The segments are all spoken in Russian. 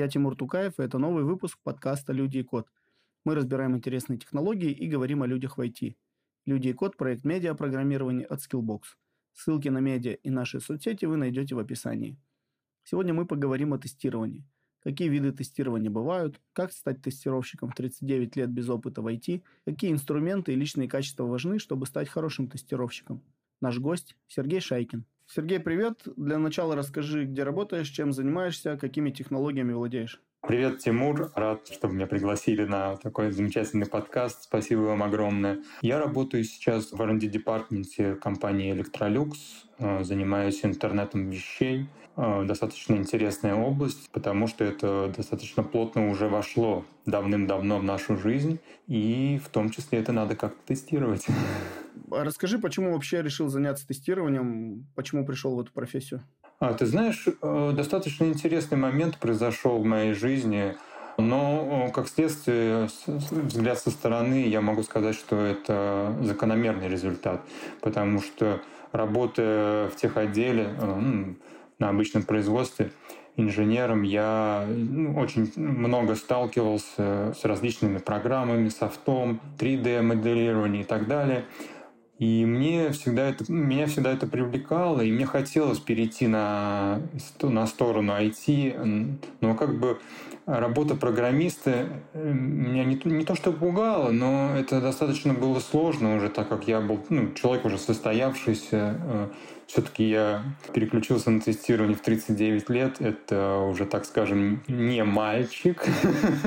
Я Тимур Тукаев, и это новый выпуск подкаста «Люди и код». Мы разбираем интересные технологии и говорим о людях в IT. «Люди и код» – проект медиапрограммирования от Skillbox. Ссылки на медиа и наши соцсети вы найдете в описании. Сегодня мы поговорим о тестировании. Какие виды тестирования бывают, как стать тестировщиком в 39 лет без опыта в IT, какие инструменты и личные качества важны, чтобы стать хорошим тестировщиком. Наш гость – Сергей Шайкин. Сергей, привет. Для начала расскажи, где работаешь, чем занимаешься, какими технологиями владеешь. Привет, Тимур. Рад, что меня пригласили на такой замечательный подкаст. Спасибо вам огромное. Я работаю сейчас в R&D департаменте компании Electrolux. Э, занимаюсь интернетом вещей. Э, достаточно интересная область, потому что это достаточно плотно уже вошло давным-давно в нашу жизнь. И в том числе это надо как-то тестировать. А расскажи, почему вообще решил заняться тестированием, почему пришел в эту профессию? А, ты знаешь, э, достаточно интересный момент произошел в моей жизни. Но э, как следствие, взгляд со стороны, я могу сказать, что это закономерный результат, потому что работая в тех отделе э, ну, на обычном производстве, инженером я ну, очень много сталкивался с различными программами, софтом, 3D-моделированием и так далее. И мне всегда это, меня всегда это привлекало, и мне хотелось перейти на, на сторону IT, но как бы работа программиста э, меня не, не то что пугала, но это достаточно было сложно уже, так как я был ну, человек уже состоявшийся. Э, Все-таки я переключился на тестирование в 39 лет. Это уже, так скажем, не мальчик.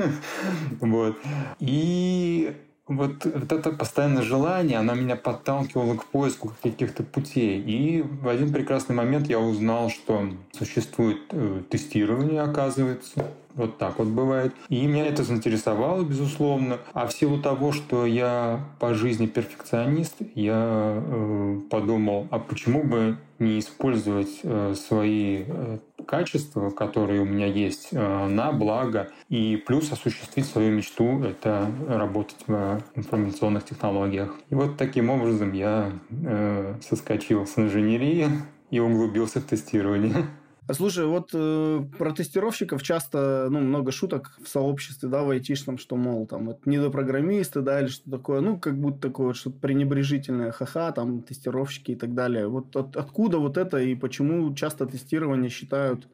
вот. И вот, вот это постоянное желание, оно меня подталкивало к поиску каких-то путей. И в один прекрасный момент я узнал, что существует э, тестирование, оказывается. Вот так вот бывает. И меня это заинтересовало, безусловно. А в силу того, что я по жизни перфекционист, я э, подумал, а почему бы не использовать э, свои э, качества, которые у меня есть, э, на благо, и плюс осуществить свою мечту — это работать в информационных технологиях. И вот таким образом я э, соскочил с инженерии и углубился в тестирование. Слушай, вот э, про тестировщиков часто, ну, много шуток в сообществе, да, в айтишном, что, мол, там, это недопрограммисты, да, или что такое, ну, как будто такое вот что-то пренебрежительное, ха-ха, там, тестировщики и так далее. Вот от, откуда вот это и почему часто тестирование считают,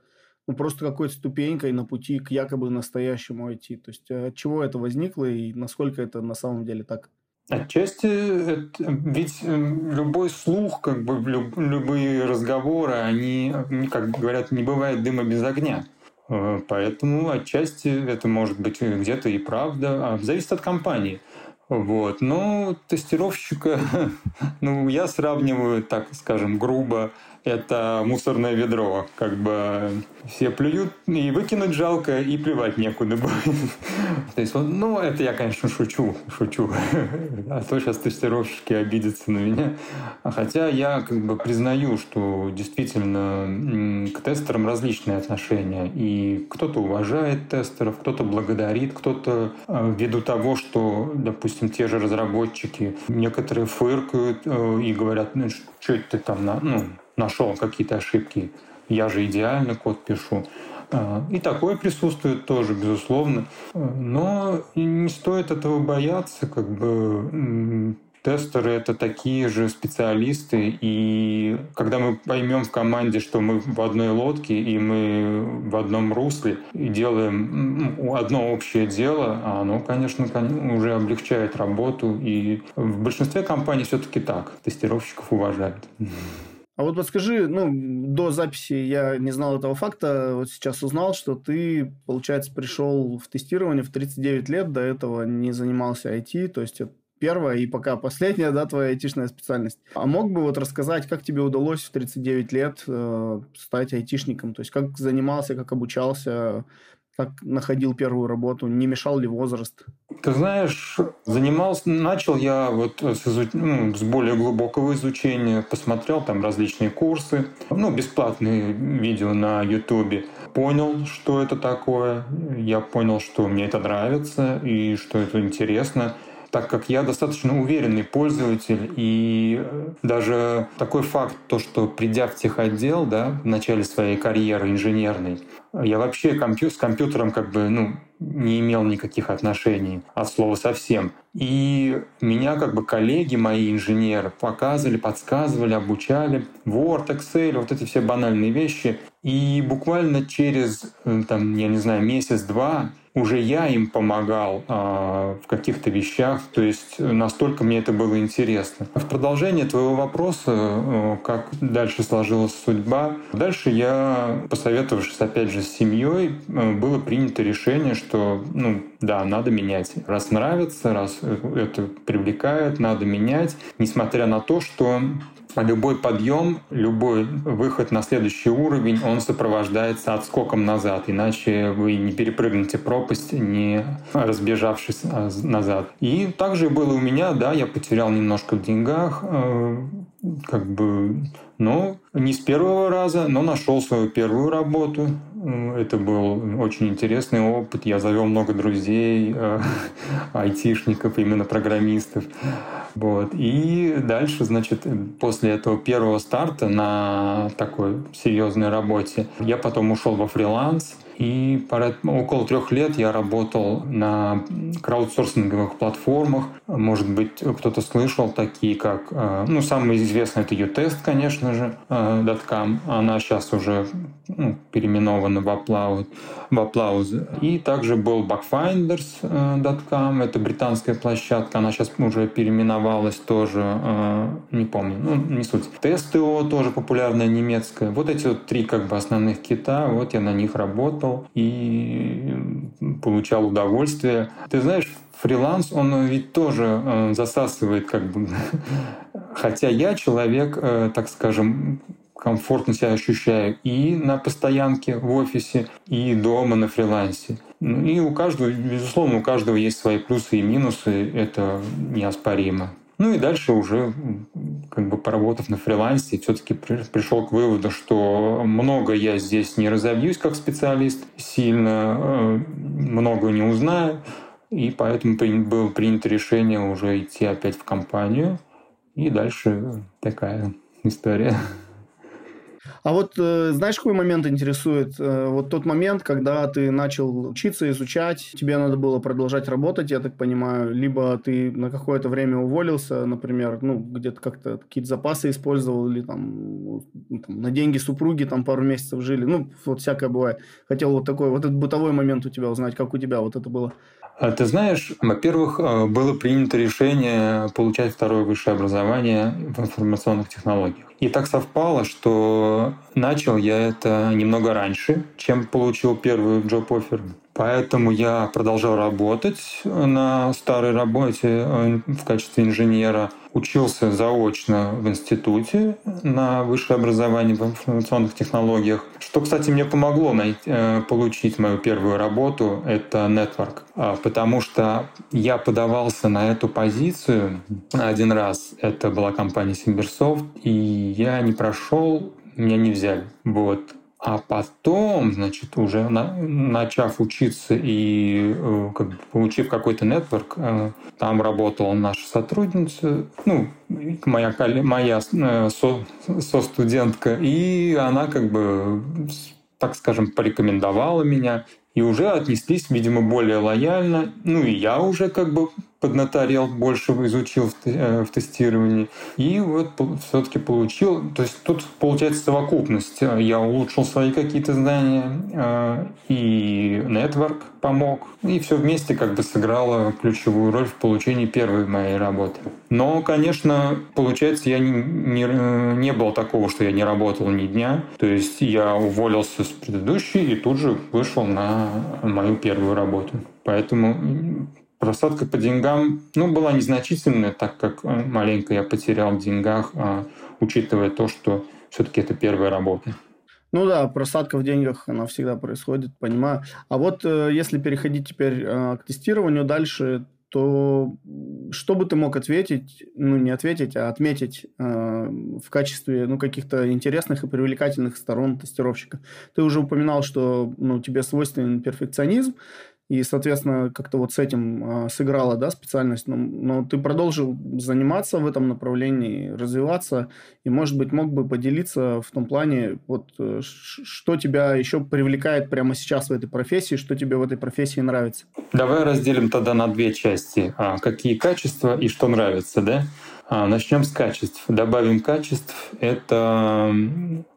ну, просто какой-то ступенькой на пути к якобы настоящему IT? То есть, от чего это возникло и насколько это на самом деле так? Отчасти, это, ведь э, любой слух, как бы люб, любые разговоры, они, как говорят, не бывает дыма без огня. Э, поэтому отчасти это может быть где-то и правда, а зависит от компании. Вот. Но тестировщика, ну, я сравниваю, так скажем, грубо, это мусорное ведро. Как бы все плюют, и выкинуть жалко, и плевать некуда будет. То есть, ну, это я, конечно, шучу, шучу. А то сейчас тестировщики обидятся на меня. Хотя я как бы признаю, что действительно к тестерам различные отношения. И кто-то уважает тестеров, кто-то благодарит, кто-то э, ввиду того, что, допустим, те же разработчики, некоторые фыркают э, и говорят, ну, что это там, ну, нашел какие-то ошибки. Я же идеально код пишу. А, и такое присутствует тоже, безусловно. Но не стоит этого бояться, как бы тестеры это такие же специалисты, и когда мы поймем в команде, что мы в одной лодке и мы в одном русле и делаем одно общее дело, оно, конечно, уже облегчает работу, и в большинстве компаний все-таки так, тестировщиков уважают. А вот подскажи, ну, до записи я не знал этого факта, вот сейчас узнал, что ты, получается, пришел в тестирование в 39 лет, до этого не занимался IT, то есть это первая и пока последняя, да, твоя айтишная специальность. А мог бы вот рассказать, как тебе удалось в 39 лет э, стать айтишником? То есть как занимался, как обучался, как находил первую работу? Не мешал ли возраст? Ты знаешь, занимался, начал я вот с, изуч... ну, с более глубокого изучения, посмотрел там различные курсы, ну, бесплатные видео на Ютубе. Понял, что это такое, я понял, что мне это нравится и что это интересно. Так как я достаточно уверенный пользователь, и даже такой факт, то, что придя в техотдел, да, в начале своей карьеры инженерной, я вообще с компьютером как бы, ну, не имел никаких отношений от слова совсем. И меня как бы коллеги, мои инженеры, показывали, подсказывали, обучали. Word, Excel, вот эти все банальные вещи. И буквально через, э, там, я не знаю, месяц-два уже я им помогал а, в каких-то вещах, то есть настолько мне это было интересно. В продолжение твоего вопроса, э, как дальше сложилась судьба, дальше я, посоветовавшись опять же с семьей, э, было принято решение, что, ну, да, надо менять. Раз нравится, раз это привлекает, надо менять, несмотря на то, что любой подъем, любой выход на следующий уровень, он сопровождается отскоком назад, иначе вы не перепрыгнете пропасть, не разбежавшись а, назад. И также было у меня, да, я потерял немножко в деньгах, э, как бы, но не с первого раза, но нашел свою первую работу. Это был очень интересный опыт. Я завел много друзей, э, айтишников, именно программистов. Вот. И дальше, значит, после этого первого старта на такой серьезной работе, я потом ушел во фриланс, и около трех лет я работал на краудсорсинговых платформах. Может быть, кто-то слышал такие, как... Э, ну, самый известный это Utest, конечно же, .com. Э, Она сейчас уже ну, переименована в Upload. В Upload. И также был Bugfinders.com. Это британская площадка. Она сейчас уже переименовалась тоже. Э, не помню. Ну, не суть. Тесты.о тоже популярная немецкая. Вот эти вот три как бы основных кита. Вот я на них работал работал и получал удовольствие. Ты знаешь, фриланс, он ведь тоже э, засасывает как бы... Хотя я человек, э, так скажем, комфортно себя ощущаю и на постоянке в офисе, и дома на фрилансе. Ну, и у каждого, безусловно, у каждого есть свои плюсы и минусы, это неоспоримо. Ну и дальше уже, как бы поработав на фрилансе, все-таки пришел к выводу, что много я здесь не разобьюсь как специалист, сильно э, много не узнаю, и поэтому было принято решение уже идти опять в компанию. И дальше такая история. А вот э, знаешь, какой момент интересует? Э, вот тот момент, когда ты начал учиться, изучать, тебе надо было продолжать работать, я так понимаю, либо ты на какое-то время уволился, например, ну, где-то как-то какие-то запасы использовал, или там, ну, там на деньги супруги там пару месяцев жили, ну, вот всякое бывает. Хотел вот такой, вот этот бытовой момент у тебя узнать, как у тебя вот это было. А ты знаешь, во-первых, э, было принято решение получать второе высшее образование в информационных технологиях. И так совпало, что начал я это немного раньше, чем получил первый джоб-оффер. Поэтому я продолжал работать на старой работе э, в качестве инженера. Учился заочно в институте на высшее образование в информационных технологиях. Что, кстати, мне помогло найти, э, получить мою первую работу, это Network. А, потому что я подавался на эту позицию один раз. Это была компания Симберсофт, и я не прошел, меня не взяли. Вот. А потом, значит, уже на, начав учиться и э, как бы, получив какой-то нетворк, э, там работала наша сотрудница, ну, моя, моя э, со, со-студентка, и она как бы, так скажем, порекомендовала меня и уже отнеслись, видимо, более лояльно. Ну и я уже как бы поднаторел, больше изучил в, э, тестировании. И вот все-таки получил. То есть тут получается совокупность. Я улучшил свои какие-то знания, э, и network помог. И все вместе как бы сыграло ключевую роль в получении первой моей работы. Но, конечно, получается, я не, не, не было такого, что я не работал ни дня. То есть я уволился с предыдущей и тут же вышел на мою первую работу. Поэтому Просадка по деньгам ну, была незначительная, так как э, маленько я потерял в деньгах, а, учитывая то, что все-таки это первая работа. Ну да, просадка в деньгах, она всегда происходит, понимаю. А вот э, если переходить теперь э, к тестированию дальше, то что бы ты мог ответить, ну не ответить, а отметить э, в качестве ну, каких-то интересных и привлекательных сторон тестировщика? Ты уже упоминал, что ну, тебе свойственен перфекционизм, и, соответственно, как-то вот с этим э, сыграла, да, специальность, но, но ты продолжил заниматься в этом направлении, развиваться, и, может быть, мог бы поделиться в том плане, вот, э, что тебя еще привлекает прямо сейчас в этой профессии, что тебе в этой профессии нравится? Давай разделим тогда на две части. А, какие качества и что нравится, да? А, начнем с качеств. Добавим качеств. Это,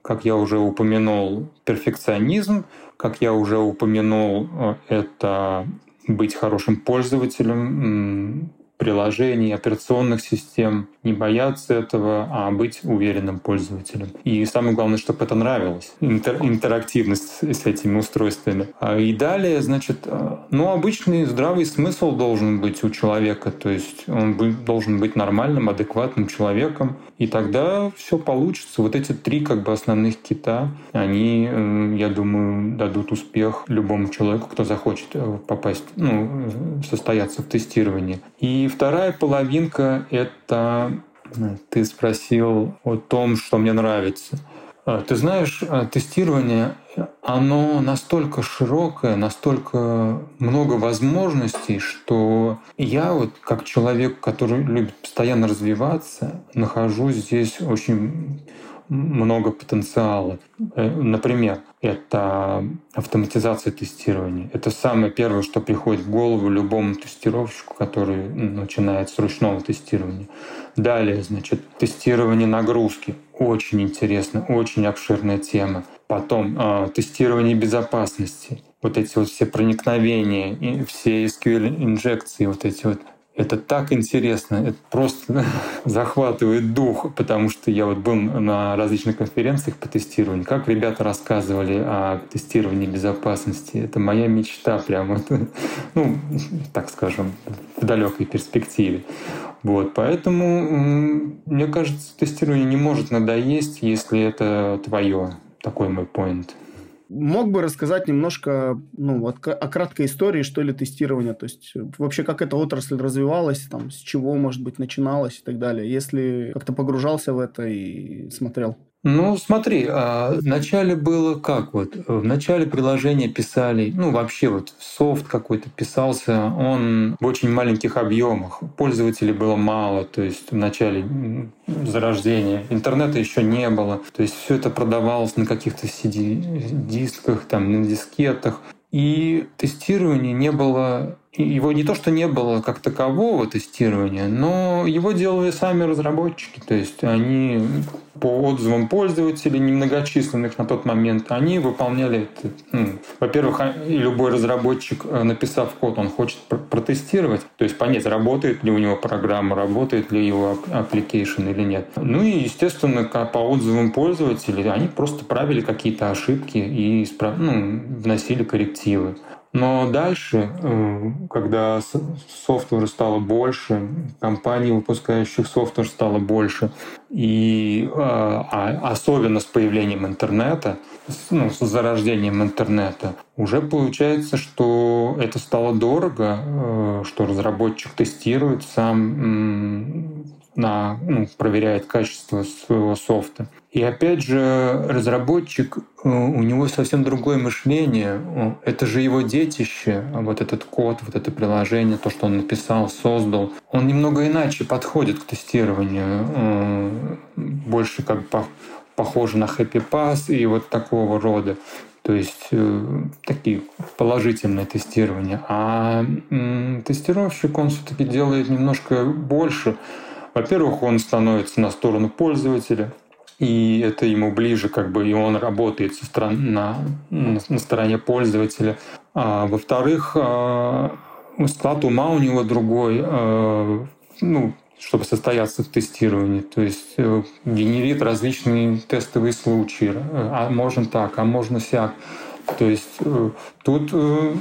как я уже упомянул, перфекционизм. Как я уже упомянул, э, это быть хорошим пользователем, приложений, операционных систем, не бояться этого, а быть уверенным пользователем. И самое главное, чтобы это нравилось, интер интерактивность с этими устройствами. А и далее, значит, э, ну, обычный здравый смысл должен быть у человека, то есть он должен быть нормальным, адекватным человеком, и тогда все получится. Вот эти три как бы основных кита, они, я думаю, дадут успех любому человеку, кто захочет э, попасть, ну, состояться в тестировании. И вторая половинка — это ты спросил о том, что мне нравится. А, ты знаешь, а, тестирование, оно настолько широкое, настолько много возможностей, что я вот как человек, который любит постоянно развиваться, нахожу здесь очень много потенциала. Э, например, это автоматизация тестирования. Это самое первое, что приходит в голову любому тестировщику, который начинает с ручного тестирования. Далее, значит, тестирование нагрузки. Очень интересно, очень обширная тема. Потом э, тестирование безопасности. Вот эти вот все проникновения, и все SQL-инжекции, вот эти вот это так интересно, это просто захватывает дух, потому что я вот был на различных конференциях по тестированию, как ребята рассказывали о тестировании безопасности. Это моя мечта прямо, ну, так скажем, в далекой перспективе. Вот, поэтому, мне кажется, тестирование не может надоесть, если это твое. Такой мой поинт. Мог бы рассказать немножко ну, о, о краткой истории, что ли, тестирования? То есть, вообще, как эта отрасль развивалась, там, с чего, может быть, начиналась и так далее, если как-то погружался в это и смотрел? Ну, смотри, а вначале было как вот? В начале приложения писали, ну, вообще вот софт какой-то писался, он в очень маленьких объемах. Пользователей было мало, то есть в начале зарождения. Интернета еще не было. То есть все это продавалось на каких-то CD-дисках, там, на дискетах. И тестирования не было его не то, что не было как такового тестирования, но его делали сами разработчики. То есть они по отзывам пользователей, немногочисленных на тот момент, они выполняли это. Ну, во-первых, а, любой разработчик, э, написав код, он хочет протестировать, то есть понять, работает ли у него программа, работает ли его application или нет. Ну и, естественно, по отзывам пользователей, они просто правили какие-то ошибки и ну, вносили коррективы. Но дальше, э, когда софтвера стало больше, компаний, выпускающих софтвер, стало больше, и а, а особенно с появлением интернета, ну, с зарождением интернета, уже получается, что это стало дорого, э, что разработчик тестирует сам на, ну, проверяет качество своего софта. И опять же, разработчик, э, у него совсем другое мышление. Это же его детище, вот этот код, вот это приложение, то, что он написал, создал. Он немного иначе подходит к тестированию. Э, больше как бы похоже на Pass и вот такого рода. То есть э, такие положительные тестирования. А тестировщик, он все-таки делает немножко больше. Во-первых, он становится на сторону пользователя – и это ему ближе, как бы, и он работает со сторон, на, на стороне пользователя. А, во-вторых, а, склад ума у него другой, а, ну, чтобы состояться в тестировании. То есть э, генерит различные тестовые случаи. А можно так, а можно сяк. То есть э, тут э,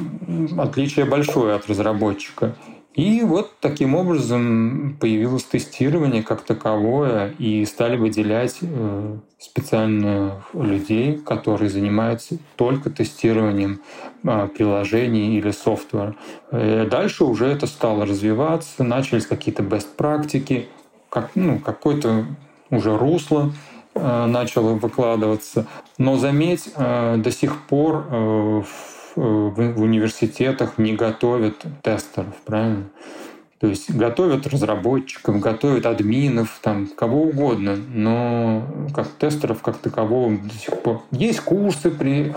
отличие большое от разработчика. И вот таким образом появилось тестирование как таковое, и стали выделять э, специально людей, которые занимаются только тестированием а, приложений или софтвера. Э, дальше уже это стало развиваться, начались какие-то best практики, как, ну, какое-то уже русло э, начало выкладываться. Но заметь, до сих пор в университетах не готовят тестеров, правильно? То есть готовят разработчиков, готовят админов, там, кого угодно, но как тестеров как такового до сих пор. Есть курсы при,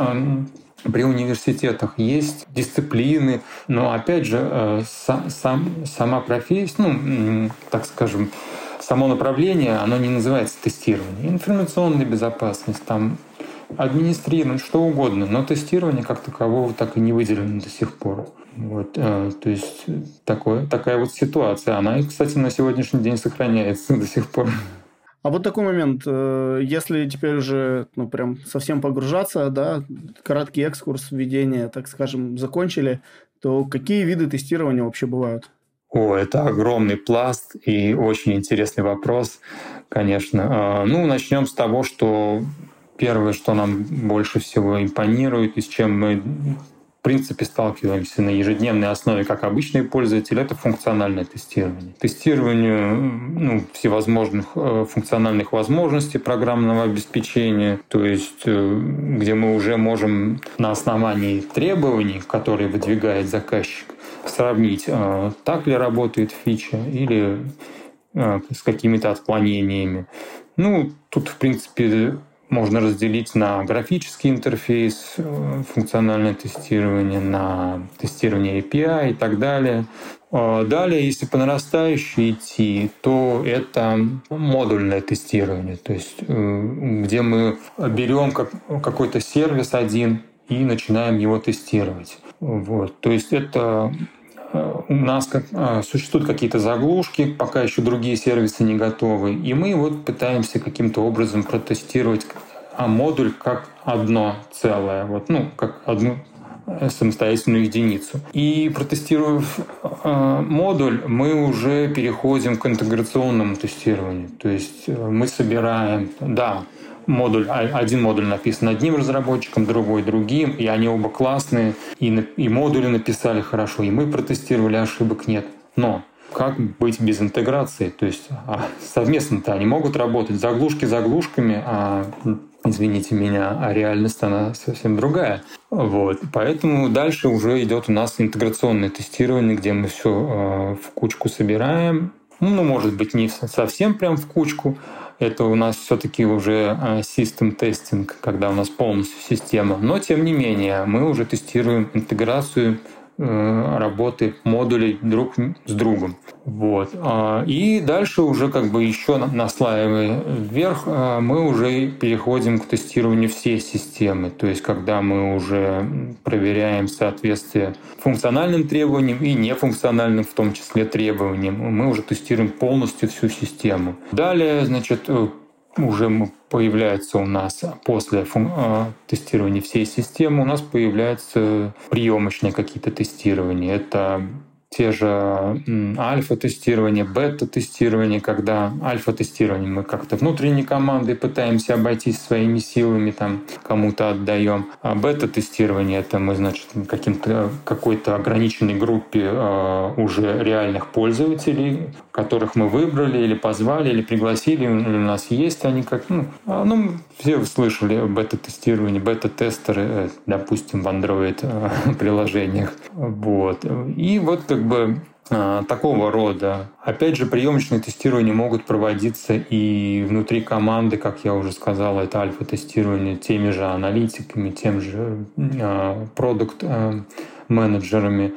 при университетах, есть дисциплины, но опять же э, сам, сам, сама профессия, ну, так скажем, само направление, оно не называется тестирование. Информационная безопасность, там администрирование, что угодно, но тестирование как такового так и не выделено до сих пор. Вот, э, то есть такое, такая вот ситуация. Она, кстати, на сегодняшний день сохраняется до сих пор. А вот такой момент, э, если теперь уже, ну, прям совсем погружаться, да, краткий экскурс введения, так скажем, закончили, то какие виды тестирования вообще бывают? О, это огромный пласт и очень интересный вопрос, конечно. А, ну, начнем с того, что первое, что нам больше всего импонирует и с чем мы принципе сталкиваемся на ежедневной основе как обычные пользователи, это функциональное тестирование. Тестирование ну, всевозможных э, функциональных возможностей программного обеспечения, то есть э, где мы уже можем на основании требований, которые выдвигает заказчик, сравнить, э, так ли работает фича или с какими-то отклонениями. Ну, тут, в принципе, можно разделить на графический интерфейс, э, функциональное тестирование, на тестирование API и так далее. А далее, если по нарастающей идти, то это модульное тестирование, то есть э, где мы берем какой-то сервис один и начинаем его тестировать. Вот. То есть это э, у нас как, существуют какие-то заглушки, пока еще другие сервисы не готовы, и мы вот пытаемся каким-то образом протестировать а модуль как одно целое, вот, ну, как одну самостоятельную единицу. И протестировав э, модуль, мы уже переходим к интеграционному тестированию. То есть э, мы собираем, да, модуль, а, один модуль написан одним разработчиком, другой другим, и они оба классные, и, и модули написали хорошо, и мы протестировали, ошибок нет. Но как быть без интеграции? То есть а совместно-то они могут работать заглушки заглушками, а извините меня, а реальность она совсем другая. Вот. Поэтому дальше уже идет у нас интеграционное тестирование, где мы все э, в кучку собираем. Ну, может быть, не совсем прям в кучку. Это у нас все-таки уже э, system testing, когда у нас полностью система. Но, тем не менее, мы уже тестируем интеграцию Э, работы модулей друг с другом. Вот. А, и дальше уже как бы еще наслаивая вверх, а, мы уже переходим к тестированию всей системы. То есть когда мы уже проверяем соответствие функциональным требованиям и нефункциональным в том числе требованиям, мы уже тестируем полностью всю систему. Далее, значит, э, уже появляется у нас после а, тестирования всей системы, у нас появляются приемочные какие-то тестирования. Это те же альфа-тестирование, бета-тестирование, когда альфа-тестирование мы как-то внутренней командой пытаемся обойтись своими силами, там кому-то отдаем. А бета-тестирование это мы, значит, каким-то какой-то ограниченной группе э, уже реальных пользователей, которых мы выбрали или позвали, или пригласили, или у нас есть они как, ну, а, ну все слышали бета-тестирование, бета-тестеры, э, допустим, в Android э. Вот. И вот как бы а, такого рода. Опять же, приемочные тестирования могут проводиться и внутри команды, как я уже сказал, это альфа-тестирование теми же аналитиками, тем же а, продукт-менеджерами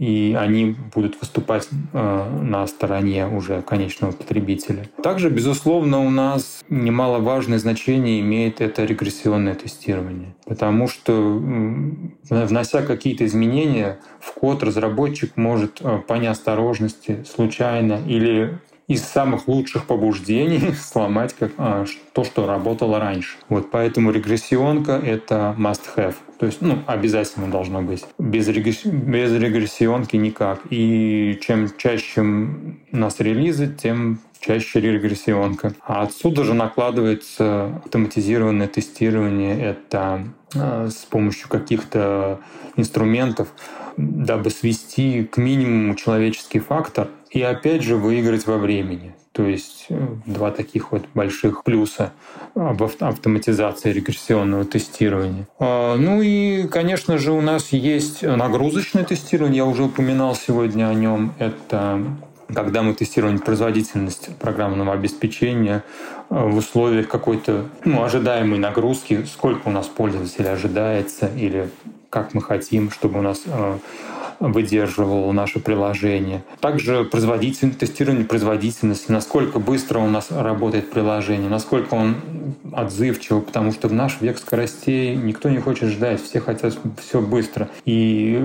и они будут выступать э, на стороне уже конечного потребителя. Также, безусловно, у нас немаловажное значение имеет это регрессионное тестирование, потому что внося какие-то изменения в код, разработчик может э, по неосторожности, случайно или из самых лучших побуждений сломать как, а, то, что работало раньше. Вот поэтому регрессионка — это must-have. То есть, ну, обязательно должно быть. Без, регресс... без регрессионки никак. И чем чаще нас релизы, тем чаще регрессионка. А отсюда же накладывается автоматизированное тестирование. Это э, с помощью каких-то инструментов дабы свести к минимуму человеческий фактор и опять же выиграть во времени. То есть э, два таких вот больших плюса об автоматизации регрессионного тестирования. А, ну и, конечно же, у нас есть нагрузочное тестирование. Я уже упоминал сегодня о нем. Это когда мы тестируем производительность программного обеспечения э, в условиях какой-то ну, ожидаемой нагрузки, сколько у нас пользователей ожидается или как мы хотим, чтобы у нас э, выдерживало наше приложение. Также производительность, тестирование производительности, насколько быстро у нас работает приложение, насколько он отзывчив, потому что в наш век скоростей никто не хочет ждать, все хотят все быстро. И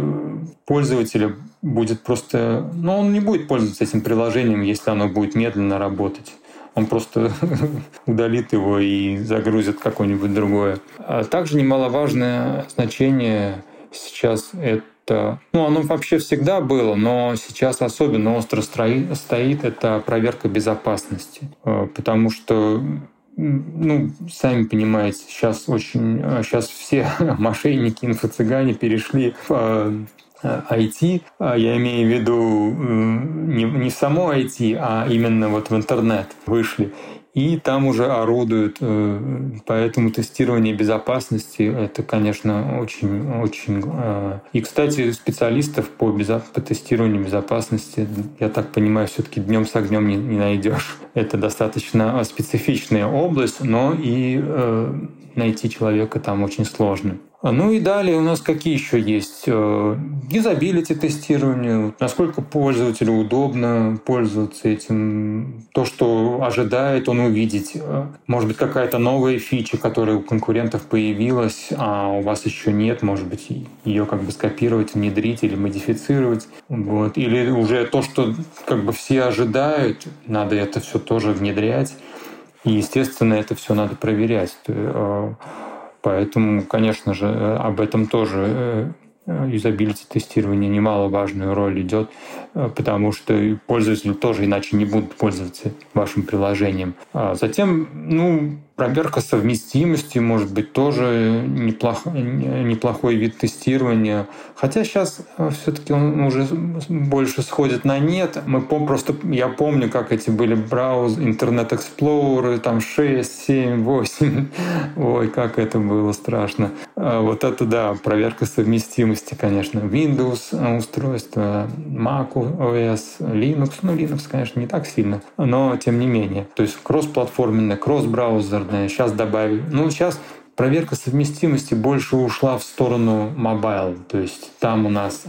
пользователя будет просто... Ну, он не будет пользоваться этим приложением, если оно будет медленно работать он просто удалит его и загрузит какое-нибудь другое. А также немаловажное значение сейчас это это, ну, оно вообще всегда было, но сейчас особенно остро стоит это проверка безопасности, э, потому что ну, сами понимаете, сейчас очень, сейчас все мошенники, инфо-цыгане перешли в IT, э, а я имею в виду не, не само IT, а именно вот в интернет вышли и там уже орудуют. Э, поэтому тестирование безопасности — это, конечно, очень-очень... Э, и, кстати, специалистов по, безо... по тестированию безопасности, я так понимаю, все таки днем с огнем не, не найдешь. Это достаточно специфичная область, но и э, найти человека там очень сложно. А, ну и далее у нас какие еще есть? Э, юзабилити тестирование, насколько пользователю удобно пользоваться этим, то, что ожидает он увидеть. Э, может быть, какая-то новая фича, которая у конкурентов появилась, а у вас еще нет, может быть, ее как бы скопировать, внедрить или модифицировать. Вот. Или уже то, что как бы все ожидают, надо это все тоже внедрять. И, естественно, это все надо проверять. Э, Поэтому, конечно же, э, об этом тоже э, юзабилити тестирование немаловажную роль идет, э, потому что пользователи тоже иначе не будут пользоваться вашим приложением. А затем, ну, проверка совместимости может быть тоже неплох, неплохой вид тестирования. Хотя сейчас э, все-таки он уже больше сходит на нет. Мы просто, я помню, как эти были браузеры, интернет Explorer, там 6, 7, 8. Ой, как это было страшно. А вот это да, проверка совместимости конечно, Windows устройства, Mac OS, Linux. Ну, Linux, конечно, не так сильно, но тем не менее. То есть кроссплатформенная, кросс-браузерная. Сейчас добавили. Ну, сейчас проверка совместимости больше ушла в сторону mobile. То есть там у нас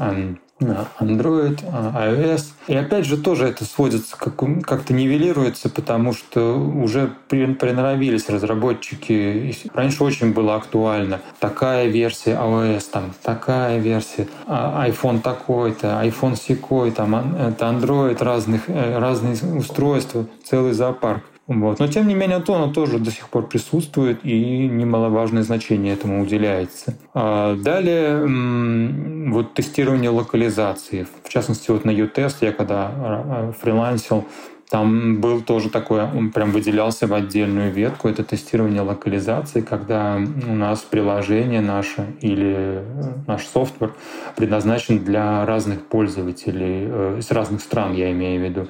Android, а, iOS. И опять же тоже это сводится, как, как-то нивелируется, потому что уже приноровились разработчики. Раньше очень было актуально. Такая версия iOS, там такая версия, а, iPhone такой-то, iPhone секой, там это Android разных, э, разные устройства, целый зоопарк. Вот. Но тем не менее, то оно тоже до сих пор присутствует и немаловажное значение этому уделяется. А далее вот тестирование локализации. В частности, вот на U-тест я когда а, фрилансил, там был тоже такой, он прям выделялся в отдельную ветку, это тестирование локализации, когда у нас приложение наше или э, наш софтвер предназначен для разных пользователей, э, из разных стран, я имею в виду.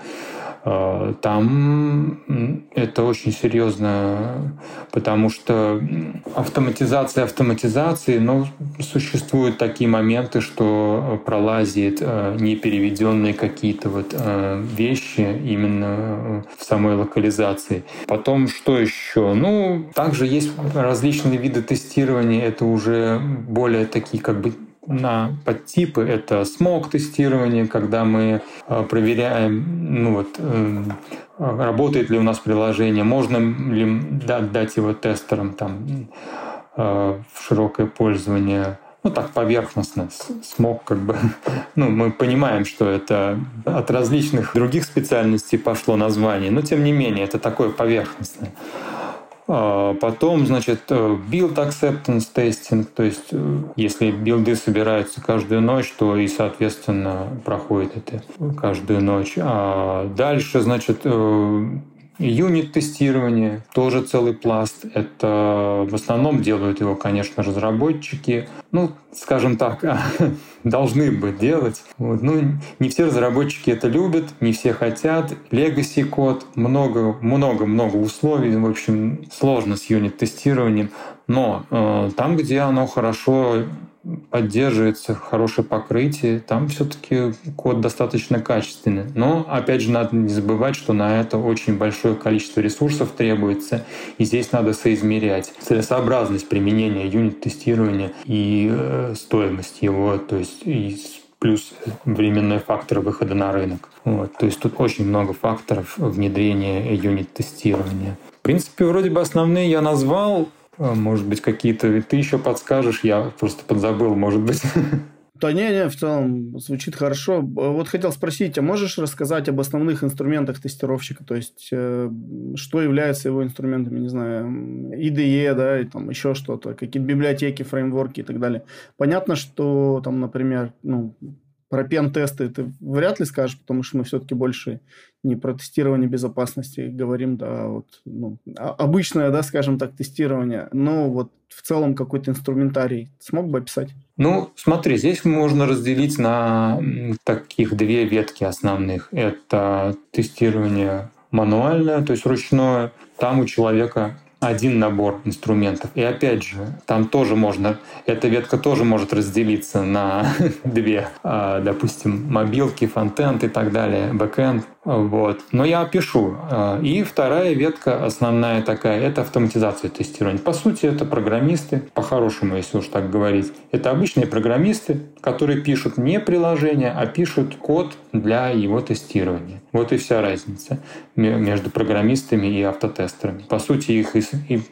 А, там это очень серьезно, потому что автоматизация автоматизации, но существуют такие моменты, что пролазит э, непереведенные какие-то вот э, вещи именно в самой локализации. Потом что еще? Ну, также есть различные виды тестирования, это уже более такие как бы на подтипы. Это смог-тестирование, когда мы э, проверяем, ну вот, э, работает ли у нас приложение, можно ли дать его тестерам там, э, в широкое пользование ну так поверхностно, смог как бы, ну мы понимаем, что это от различных других специальностей пошло название, но тем не менее это такое поверхностное. А потом, значит, э, build acceptance testing, то есть э, если билды собираются каждую ночь, то и, соответственно, проходит это каждую ночь. А дальше, значит, э, Юнит-тестирование, тоже целый пласт. Это в основном делают его, конечно, разработчики. Ну, скажем так, должны бы делать. Вот. Ну, не все разработчики это любят, не все хотят. Legacy код, много-много-много условий. В общем, сложно с юнит-тестированием. Но э, там, где оно хорошо поддерживается хорошее покрытие, там все-таки код достаточно качественный. Но, опять же, надо не забывать, что на это очень большое количество ресурсов требуется, и здесь надо соизмерять целесообразность применения юнит-тестирования и э, стоимость его, то есть и плюс временной фактор выхода на рынок. Вот. То есть тут очень много факторов внедрения юнит-тестирования. В принципе, вроде бы основные я назвал. А, может быть, какие-то ты еще подскажешь, я просто подзабыл, может быть. Да не, не, в целом звучит хорошо. Вот хотел спросить, а можешь рассказать об основных инструментах тестировщика? То есть, э, что является его инструментами, не знаю, IDE, да, и там еще что-то, какие библиотеки, фреймворки и так далее. Понятно, что там, например, ну, про пен-тесты ты вряд ли скажешь, потому что мы все-таки больше не про тестирование безопасности говорим, да, вот ну, а, обычное, да, скажем так, тестирование. Но вот в целом какой-то инструментарий смог бы описать? Ну, смотри, здесь можно разделить на таких две ветки основных. Это тестирование мануальное, то есть ручное. Там у человека один набор инструментов. И опять же, там тоже можно, эта ветка тоже может разделиться на две, а, допустим, мобилки, frontend и так далее, backend. Вот. Но я опишу. А, и вторая ветка, основная такая, это автоматизация тестирования. По сути, это программисты, по-хорошему, если уж так говорить. Это обычные программисты, которые пишут не приложение, а пишут код для его тестирования. Вот и вся разница между программистами и автотестерами. По сути, их и,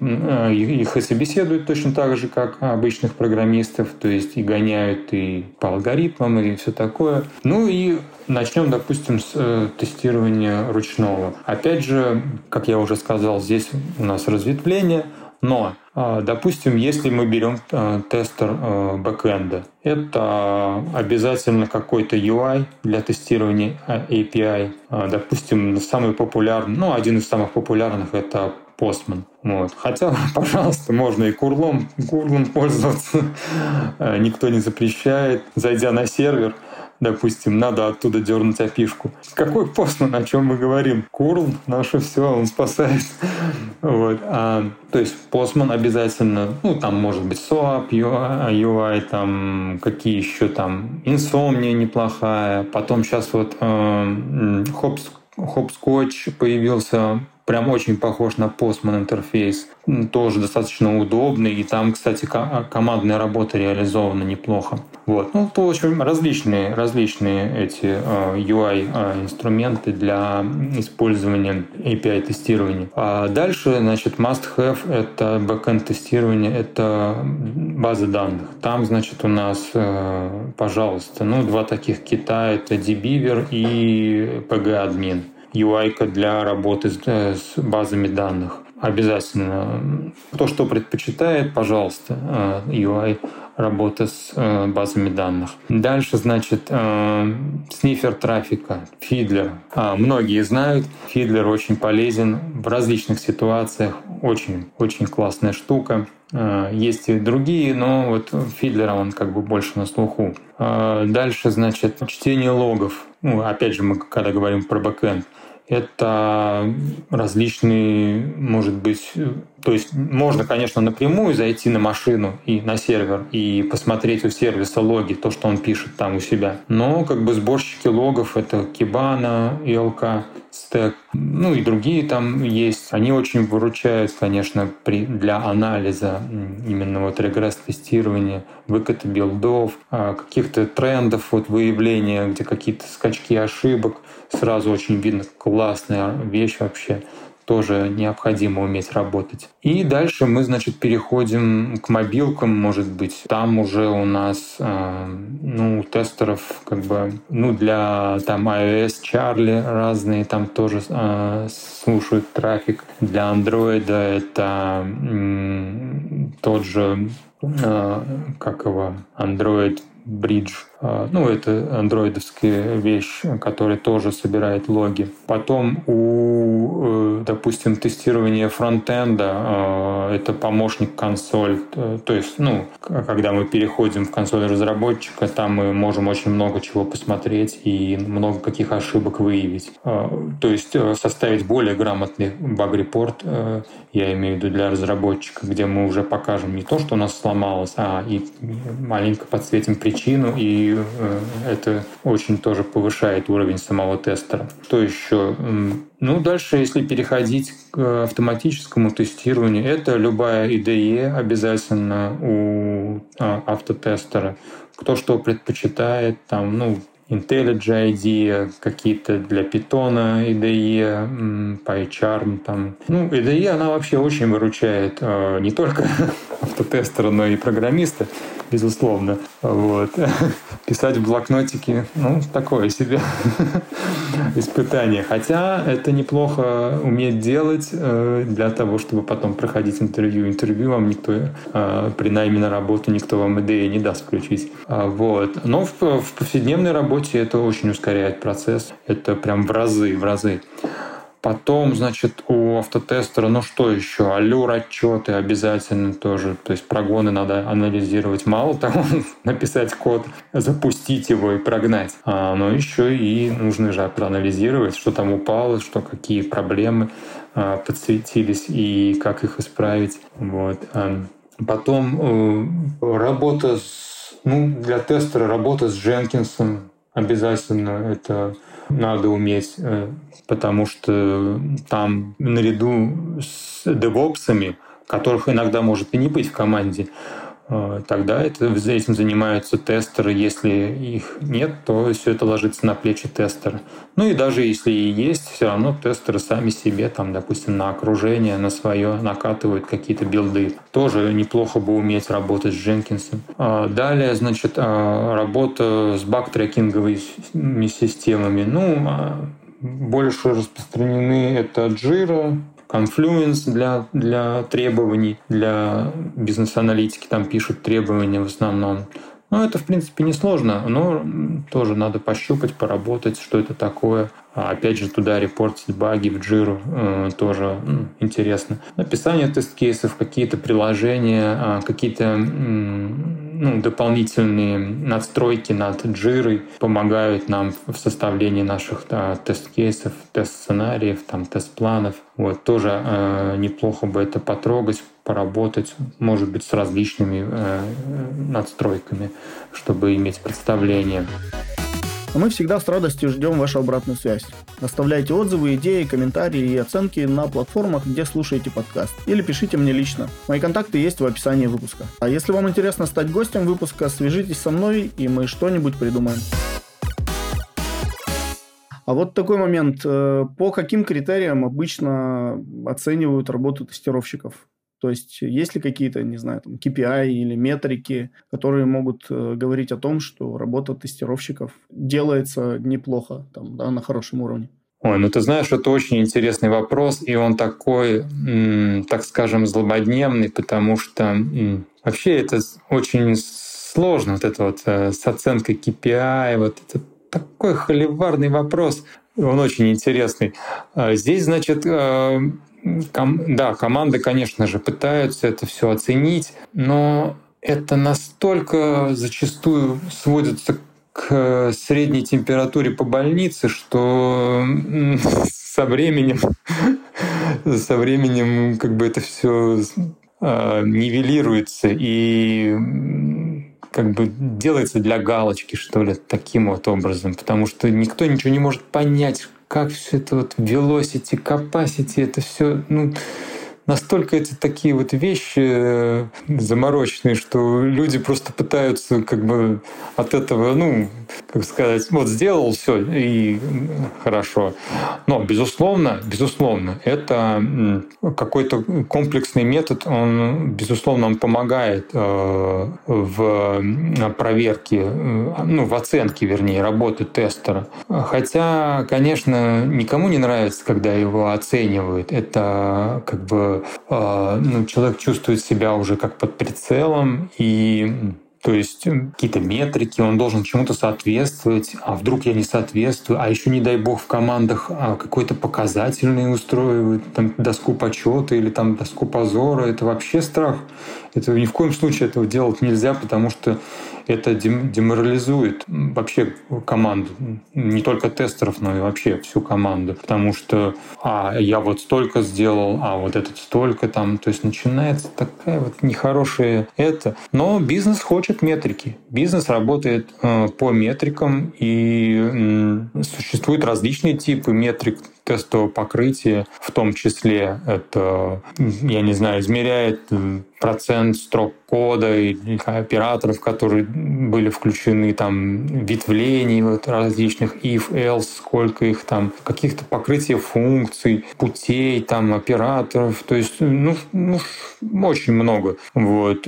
а, их и собеседуют точно так же, как обычных программистов, то есть и гоняют и по алгоритмам, и все такое. Ну и Начнем, допустим, с э, тестирования ручного. Опять же, как я уже сказал, здесь у нас разветвление, но, э, допустим, если мы берем э, тестер э, бэкэнда, это обязательно какой-то UI для тестирования API. Допустим, самый популярный, ну, один из самых популярных это Postman. Вот. Хотя, пожалуйста, можно и курлом, курлом пользоваться. Никто не запрещает. Зайдя на сервер, допустим, надо оттуда дернуть опишку. Какой Postman, о чем мы говорим? Курл, наше все, он спасает. вот. а, то есть Postman обязательно, ну, там может быть SOAP, UI, там какие еще там, Insomnia неплохая, потом сейчас вот э, Hops, Hopscotch появился, прям очень похож на Postman интерфейс, тоже достаточно удобный, и там, кстати, командная работа реализована неплохо. Вот. Ну, в общем, различные, различные эти uh, UI uh, инструменты для использования API-тестирования. А дальше, значит, must-have — это backend тестирование, это базы данных. Там, значит, у нас, uh, пожалуйста, ну, два таких кита — это dbeaver и pg-admin. UI для работы с, э, с базами данных. Обязательно. Кто что предпочитает, пожалуйста, UI работа с э, базами данных. Дальше, значит, э, снифер трафика, фидлер. А, многие знают, фидлер очень полезен в различных ситуациях, очень, очень классная штука. Э, есть и другие, но вот фидлер он как бы больше на слуху. Э, дальше, значит, чтение логов. Ну, опять же, мы когда говорим про бэкэнд, это различные, может быть, то есть можно, конечно, напрямую зайти на машину и на сервер и посмотреть у сервиса логи, то, что он пишет там у себя. Но как бы сборщики логов — это Kibana, ELK, Stack, ну и другие там есть. Они очень выручают, конечно, при, для анализа именно вот регресс-тестирования, выката билдов, а, каких-то трендов, вот выявления, где какие-то скачки ошибок. Сразу очень видно классная вещь вообще тоже необходимо уметь работать. И дальше мы, значит, переходим к мобилкам, может быть. Там уже у нас, э, ну, тестеров, как бы, ну, для там iOS, Charlie разные, там тоже э, слушают трафик. Для Android это э, тот же, э, как его, Android Bridge ну, это андроидовская вещь, которая тоже собирает логи. Потом у, э, допустим, тестирования фронтенда а, это помощник консоль. То есть, ну, когда мы переходим в консоль разработчика, там мы можем очень много чего посмотреть и много каких ошибок выявить. А, то есть э, составить более грамотный баг-репорт, э, я имею в виду для разработчика, где мы уже покажем не то, что у нас сломалось, а и маленько подсветим причину и Э, это очень тоже повышает уровень самого тестера. Что еще? Ну, дальше, если переходить к автоматическому тестированию, это любая IDE обязательно у а, автотестера. Кто что предпочитает, там, ну, IntelliJ IDEA, какие-то для Python IDE, PyCharm. Там. Ну, IDE, она вообще очень выручает э, не только автотестера, но и программиста безусловно. Вот. Писать в блокнотике, ну, такое себе испытание. Хотя это неплохо уметь делать э, для того, чтобы потом проходить интервью. Интервью вам никто э, при найме на работу никто вам идеи не даст включить. А, вот. Но в, повседневной работе это очень ускоряет процесс. Это прям в разы, в разы. Потом, значит, у автотестера, ну что еще? Аллюр отчеты обязательно тоже. То есть прогоны надо анализировать. Мало того, написать код, запустить его и прогнать. А, но еще и нужно же проанализировать, что там упало, что какие проблемы а, подсветились и как их исправить. Вот. А, потом э, работа с, ну, для тестера работа с Дженкинсом обязательно это надо уметь, э, потому что там наряду с девопсами, которых иногда может и не быть в команде, тогда это, этим занимаются тестеры. Если их нет, то все это ложится на плечи тестера. Ну и даже если и есть, все равно тестеры сами себе, там, допустим, на окружение, на свое накатывают какие-то билды. Тоже неплохо бы уметь работать с Дженкинсом. А далее, значит, а, работа с баг-трекинговыми системами. Ну, а больше распространены это Jira, Confluence для, для требований, для бизнес-аналитики там пишут требования в основном. Ну, это, в принципе, несложно, но тоже надо пощупать, поработать, что это такое. А опять же, туда репортить баги в джиру э, тоже э, интересно. Написание тест-кейсов, какие-то приложения, э, какие-то э, ну, дополнительные надстройки над джирой помогают нам в составлении наших да, тест-кейсов, тест-сценариев, там, тест-планов. Вот, тоже э, неплохо бы это потрогать, поработать, может быть, с различными э, надстройками, чтобы иметь представление. А мы всегда с радостью ждем вашу обратную связь. Оставляйте отзывы, идеи, комментарии и оценки на платформах, где слушаете подкаст. Или пишите мне лично. Мои контакты есть в описании выпуска. А если вам интересно стать гостем выпуска, свяжитесь со мной, и мы что-нибудь придумаем. А вот такой момент. Э, по каким критериям обычно оценивают работу тестировщиков? То есть есть ли какие-то, не знаю, там, KPI или метрики, которые могут э, говорить о том, что работа тестировщиков делается неплохо, там, да, на хорошем уровне? Ой, ну ты знаешь, это очень интересный вопрос, и он такой, так скажем, злободневный, потому что вообще это очень сложно, вот это вот э, с оценкой KPI, вот это такой холиварный вопрос, он очень интересный. А здесь, значит, э, Ком, да, команды, конечно же, пытаются это все оценить, но это настолько зачастую сводится к средней температуре по больнице, что со временем, со временем как бы это все а, нивелируется и как бы делается для галочки, что ли, таким вот образом, потому что никто ничего не может понять, как все это вот velocity, capacity, это все, ну, настолько это такие вот вещи э, замороченные, что люди просто пытаются как бы от этого, ну, как сказать, вот сделал все и хорошо. Но, безусловно, безусловно, это какой-то комплексный метод, он, безусловно, он помогает э, в проверке, э, ну, в оценке, вернее, работы тестера. Хотя, конечно, никому не нравится, когда его оценивают. Это как бы Э, ну, человек чувствует себя уже как под прицелом, и То есть какие-то метрики, он должен чему-то соответствовать, а вдруг я не соответствую, а еще не дай бог в командах а какой-то показательный устроивает, там доску почета или там доску позора. Это вообще страх. Это ни в коем случае этого делать нельзя, потому что это деморализует вообще команду, не только тестеров, но и вообще всю команду, потому что а я вот столько сделал, а вот этот столько там, то есть начинается такая вот нехорошая это. Но бизнес хочет метрики, бизнес работает э, по метрикам и э, существуют различные типы метрик тестового покрытия, в том числе это, я не знаю, измеряет процент строк кода и операторов, которые были включены, там, ветвлений вот, различных if, else, сколько их там, каких-то покрытия функций, путей, там, операторов, то есть, ну, ну очень много. Вот.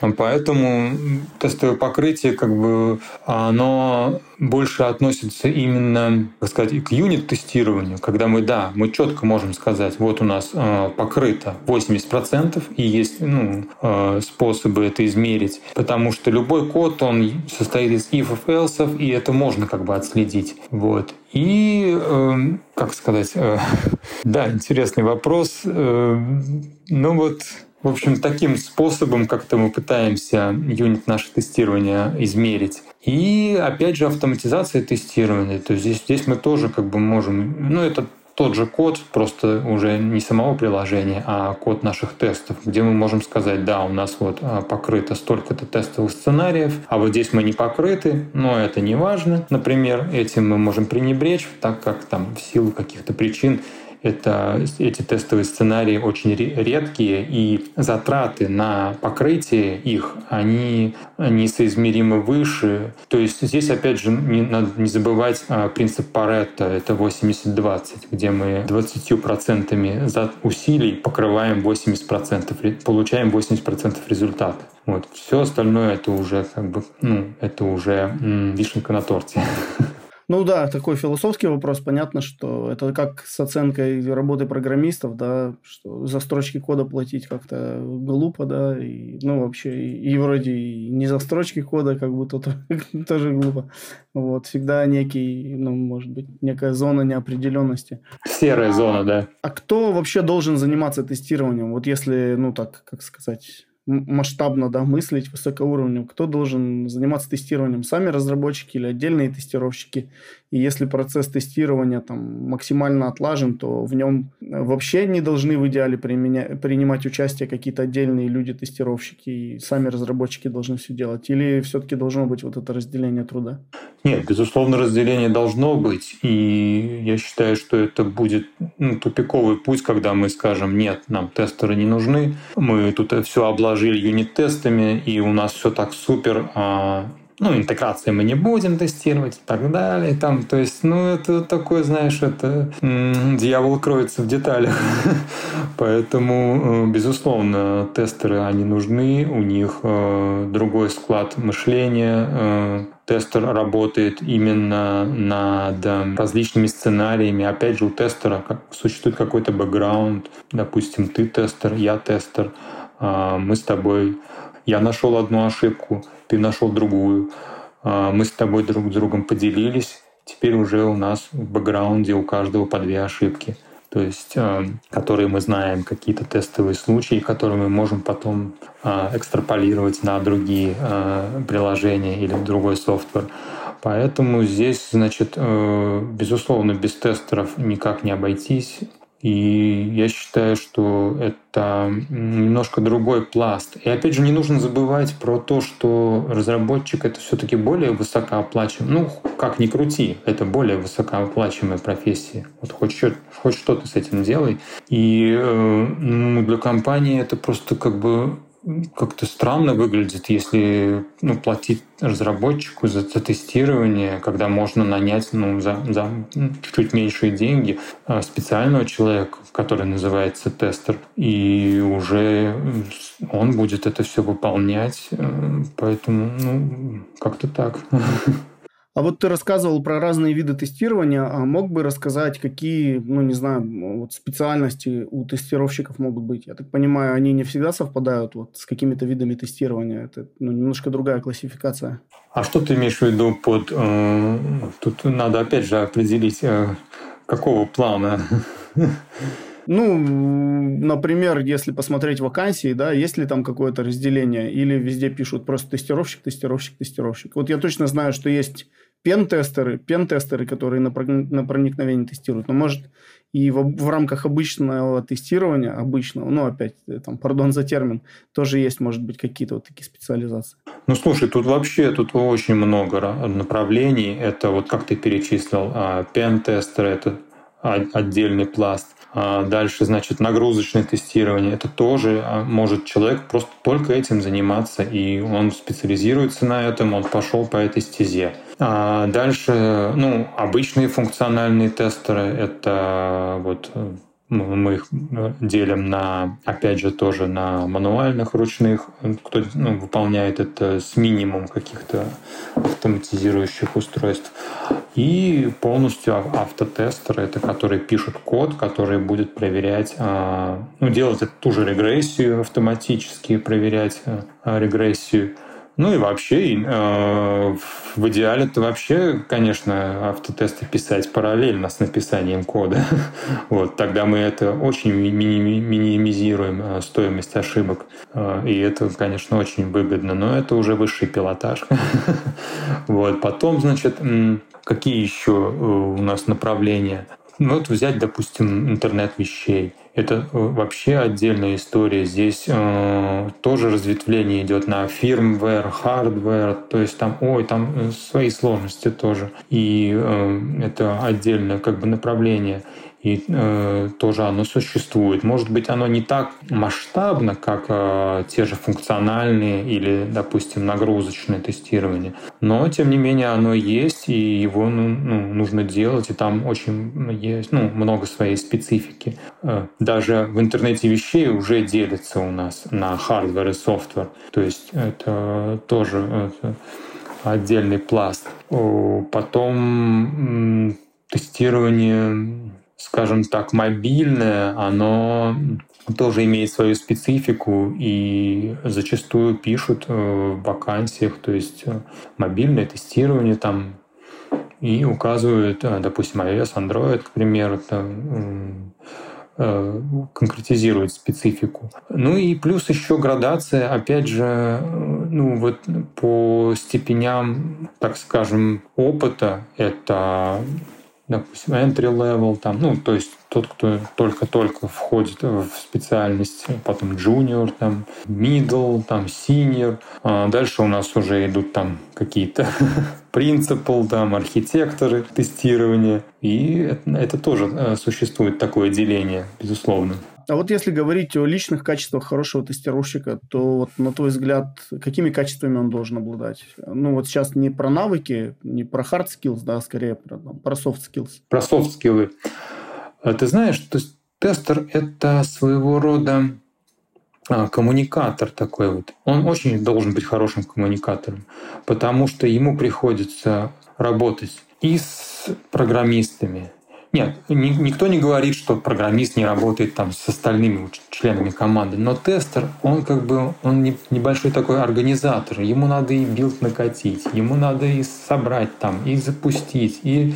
Поэтому тестовое покрытие, как бы, оно больше относится именно, так сказать, к юнит-тестированию, когда мы, да, мы четко можем сказать, вот у нас э, покрыто 80%, и есть ну, э, способы это измерить, потому что любой код, он состоит из if, else, и это можно как бы отследить. Вот. И, э, как сказать, да, интересный вопрос. Ну вот, в общем, таким способом как-то мы пытаемся юнит наше тестирование измерить. И опять же автоматизация тестирования. То есть здесь, здесь мы тоже как бы можем... Ну, это тот же код, просто уже не самого приложения, а код наших тестов, где мы можем сказать, да, у нас вот а, покрыто столько-то тестовых сценариев, а вот здесь мы не покрыты, но это не важно. Например, этим мы можем пренебречь, так как там в силу каких-то причин это, эти тестовые сценарии очень редкие, и затраты на покрытие их, они несоизмеримо выше. То есть здесь, опять же, не, надо не забывать а, принцип Паретта, это 80-20, где мы 20% за усилий покрываем 80%, получаем 80% результата. Вот. Все остальное это уже как бы, ну, это уже м, вишенка на торте. Ну да, такой философский вопрос. Понятно, что это как с оценкой работы программистов, да, что за строчки кода платить как-то глупо, да, и, ну вообще, и, и вроде и не за строчки кода, как будто то, тоже глупо. Вот, всегда некий, ну, может быть, некая зона неопределенности. Серая зона, да. А кто вообще должен заниматься тестированием? Вот если, ну так, как сказать, масштабно да, мыслить высокоуровневым, кто должен заниматься тестированием, сами разработчики или отдельные тестировщики. И если процесс тестирования там, максимально отлажен, то в нем вообще не должны в идеале применя... принимать участие какие-то отдельные люди-тестировщики, и сами разработчики должны все делать. Или все-таки должно быть вот это разделение труда? Нет, безусловно, разделение должно быть. И я считаю, что это будет ну, тупиковый путь, когда мы скажем, нет, нам тестеры не нужны, мы тут все обложили юнит-тестами, и у нас все так супер, а ну, интеграции мы не будем тестировать и так далее. Там, то есть, ну, это такое, знаешь, это дьявол кроется в деталях. Поэтому, э, безусловно, тестеры, они нужны, у них э, другой склад мышления, э, тестер работает именно над различными сценариями. Опять же, у тестера существует какой-то бэкграунд. Допустим, ты тестер, я тестер. А, мы с тобой... Я нашел одну ошибку, ты нашел другую, а, мы с тобой друг с другом поделились, теперь уже у нас в бэкграунде у каждого по две ошибки, то есть а, которые мы знаем, какие-то тестовые случаи, которые мы можем потом а, экстраполировать на другие приложения или другой софтвер. Поэтому здесь, значит, э, безусловно, без тестеров никак не обойтись. И я считаю, что это немножко другой пласт. И опять же, не нужно забывать про то, что разработчик это все-таки более высокооплачиваемый. Ну, как ни крути, это более высокооплачиваемая профессия. Вот хоть, хоть что-то с этим делай. И э, ну, для компании это просто как бы как-то странно выглядит, если ну, платить разработчику за, за тестирование, когда можно нанять ну, за, за чуть-чуть меньшие деньги а, специального человека, который называется тестер, и уже он будет это все выполнять. Э, поэтому ну, как-то так. А вот ты рассказывал про разные виды тестирования, а мог бы рассказать, какие, ну, не знаю, вот специальности у тестировщиков могут быть? Я так понимаю, они не всегда совпадают вот с какими-то видами тестирования. Это ну, немножко другая классификация. А что ты имеешь в виду под... Э, тут надо опять же определить, э, какого плана ну, например, если посмотреть вакансии, да, есть ли там какое-то разделение, или везде пишут просто тестировщик, тестировщик, тестировщик. Вот я точно знаю, что есть пен-тестеры, пен-тестеры, которые на, на проникновение тестируют. Но может и в, в рамках обычного тестирования, обычного, ну опять, э, там, пардон за термин, тоже есть, может быть, какие-то вот такие специализации. Ну, слушай, тут вообще тут очень много направлений. Это вот как ты перечислил, а, пен-тестеры, это отдельный пласт. А дальше, значит, нагрузочное тестирование. Это тоже а, может человек просто только этим заниматься, и он специализируется на этом, он пошел по этой стезе. А дальше, ну, обычные функциональные тестеры — это вот мы их э, делим на, опять же, тоже на мануальных, ручных, кто ну, выполняет это с минимум каких-то автоматизирующих устройств. И полностью автотестеры, это которые пишут код, который будет проверять, а, ну, делать ту же регрессию автоматически, проверять а, регрессию ну и вообще, э, в идеале это вообще, конечно, автотесты писать параллельно с написанием кода. вот, тогда мы это очень минимизируем э, стоимость ошибок. Э, и это, конечно, очень выгодно, но это уже высший пилотаж. вот, потом, значит, какие еще э, у нас направления? Ну, вот взять, допустим, интернет вещей. Это э, вообще отдельная история. Здесь э, тоже разветвление идет на firmware, hardware, то есть там, ой, там э, свои сложности тоже. И э, это отдельное как бы направление и э, тоже оно существует. Может быть, оно не так масштабно, как э, те же функциональные или, допустим, нагрузочное тестирование, но тем не менее оно есть, и его ну, ну, нужно делать, и там очень есть ну, много своей специфики. Э, даже в интернете вещей уже делится у нас на hardware и software, то есть это тоже это отдельный пласт. Потом тестирование скажем так, мобильное, оно тоже имеет свою специфику и зачастую пишут э, в вакансиях, то есть э, мобильное тестирование там и указывают, э, допустим, iOS, Android, к примеру, там, конкретизирует специфику. Ну и плюс еще градация, опять же, ну вот по степеням, так скажем, опыта, это допустим, entry level, там, ну, то есть тот, кто только-только входит в специальность, потом junior, там, middle, там, senior. А дальше у нас уже идут там какие-то principal, там, архитекторы тестирования. И это, это тоже э, существует такое деление, безусловно. А вот если говорить о личных качествах хорошего тестировщика, то вот на твой взгляд, какими качествами он должен обладать? Ну вот сейчас не про навыки, не про hard skills, да, а скорее про, там, про soft skills. Про soft skills. А ты знаешь, то есть тестер — это своего рода а, коммуникатор такой вот. Он очень должен быть хорошим коммуникатором, потому что ему приходится работать и с программистами, нет, ни, никто не говорит, что программист не работает там с остальными членами команды, но тестер, он как бы он не, небольшой такой организатор. Ему надо и build накатить, ему надо и собрать там, и запустить, и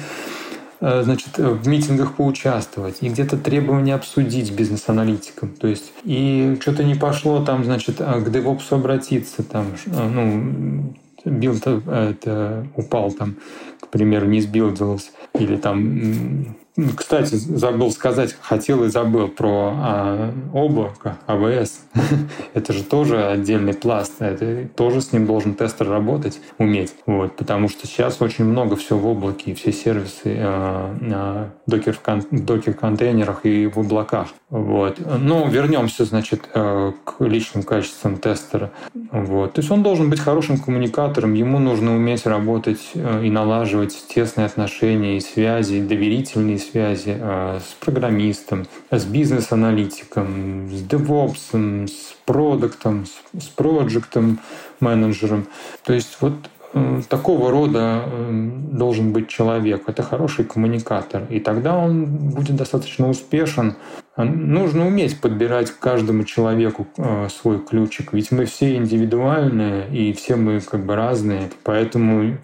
э, значит, в митингах поучаствовать, и где-то требования обсудить бизнес-аналитикам. То есть, и что-то не пошло, там, значит, а, к DevOps обратиться, там, э, ну, build э, это упал там, к примеру, не сбилдился, или там кстати, забыл сказать, хотел и забыл про а, облако, АВС. это же тоже отдельный пласт. Это тоже с ним должен тестер работать, уметь. Вот, потому что сейчас очень много всего в облаке, и все сервисы а, на докер, в докер-контейнерах и в облаках. Вот. Ну, вернемся, значит, э, к личным качествам тестера. Вот. То есть он должен быть хорошим коммуникатором, ему нужно уметь работать э, и налаживать тесные отношения и связи, доверительные связи э, с программистом, с бизнес-аналитиком, с DevOps, с продуктом, с проектом менеджером. То есть вот э, такого рода э, должен быть человек. Это хороший коммуникатор. И тогда он будет достаточно успешен. Нужно уметь подбирать каждому человеку э, свой ключик. Ведь мы все индивидуальные, и все мы как бы разные. Поэтому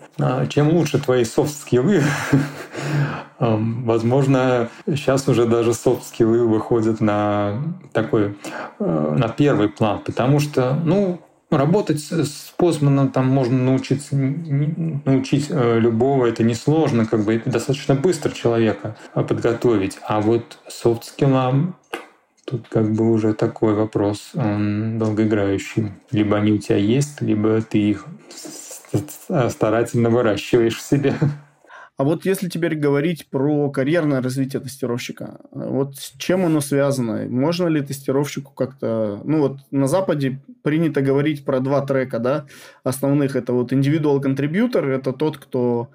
чем лучше твои софт-скиллы, возможно, сейчас уже даже софт-скиллы выходят на такой, на первый план. Потому что, ну, Работать с Postman ом там можно научиться, научить э, любого, это несложно, как бы это достаточно быстро человека э, подготовить. А вот софт скиллам тут как бы уже такой вопрос, он долгоиграющий. Либо они у тебя есть, либо ты их старательно выращиваешь в себе. А вот если теперь говорить про карьерное развитие тестировщика, вот с чем оно связано? Можно ли тестировщику как-то... Ну вот на Западе принято говорить про два трека, да, основных. Это вот contributor, это тот, кто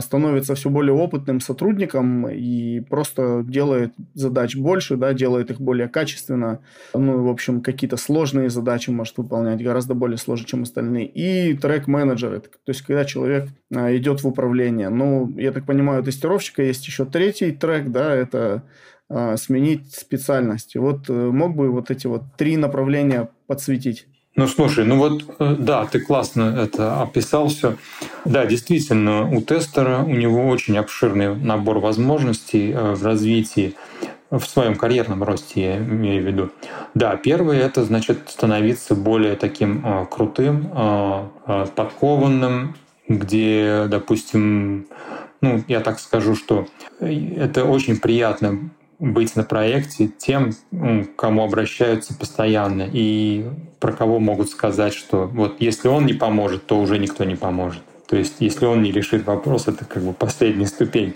становится все более опытным сотрудником и просто делает задач больше, да, делает их более качественно. Ну, в общем, какие-то сложные задачи может выполнять гораздо более сложно, чем остальные. И трек-менеджер, то есть когда человек а, идет в управление. Ну, я так понимаю, у тестировщика есть еще третий трек, да, это а, сменить специальность. Вот э, мог бы вот эти вот три направления подсветить? Ну, слушай, ну вот, э, да, ты классно это описал все. Да, действительно, у тестера у него очень обширный набор возможностей э, в развитии, в своем карьерном росте, я имею в виду. Да, первое – это, значит, становиться более таким э, крутым, подкованным, где, допустим, ну, я так скажу, что это очень приятно быть на проекте тем, кому обращаются постоянно, и про кого могут сказать, что вот если он не поможет, то уже никто не поможет. То есть, если он не решит вопрос, это как бы последняя ступень.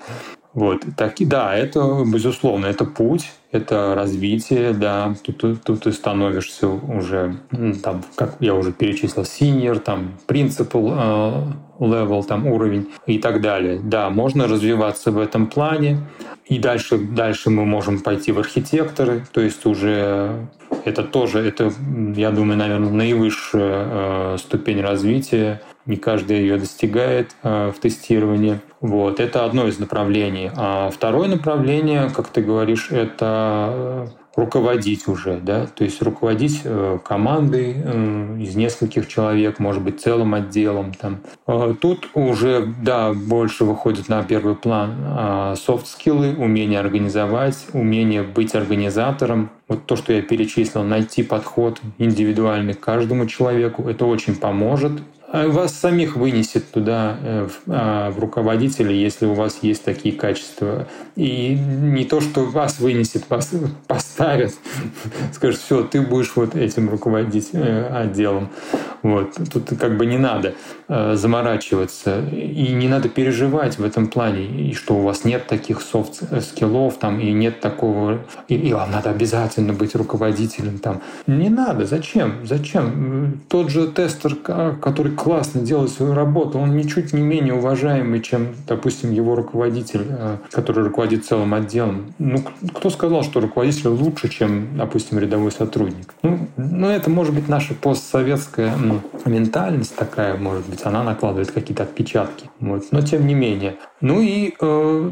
Вот. Так, да, это, безусловно, это путь, это развитие, да. Тут, тут ты становишься уже, там, как я уже перечислил, senior, там, principal э, level, там, уровень и так далее. Да, можно развиваться в этом плане. И дальше, дальше мы можем пойти в архитекторы, то есть уже это тоже, это, я думаю, наверное, наивысшая э, ступень развития не каждый ее достигает э, в тестировании. Вот, это одно из направлений. А второе направление, как ты говоришь, это э, руководить уже, да, то есть руководить э, командой э, из нескольких человек, может быть, целым отделом. Там. Э, тут уже, да, больше выходит на первый план софт-скиллы, умение организовать, умение быть организатором. Вот то, что я перечислил, найти подход индивидуальный к каждому человеку, это очень поможет а вас самих вынесет туда э, в, а, в руководители, если у вас есть такие качества. И не то, что вас вынесет, вас поставят, скажут, все, ты будешь вот этим руководить э, отделом. Вот. Тут как бы не надо э, заморачиваться и не надо переживать в этом плане, и что у вас нет таких софт-скиллов там, и нет такого, и, и вам надо обязательно быть руководителем там. Не надо, зачем? Зачем? Тот же тестер, который классно делает свою работу, он ничуть не менее уважаемый, чем, допустим, его руководитель, э, который руководит целым отделом. Ну, кто сказал, что руководитель лучше, чем, допустим, рядовой сотрудник? Ну, ну это может быть наша постсоветская ментальность такая, может быть, она накладывает какие-то отпечатки. Вот. Но тем не менее. Ну и э,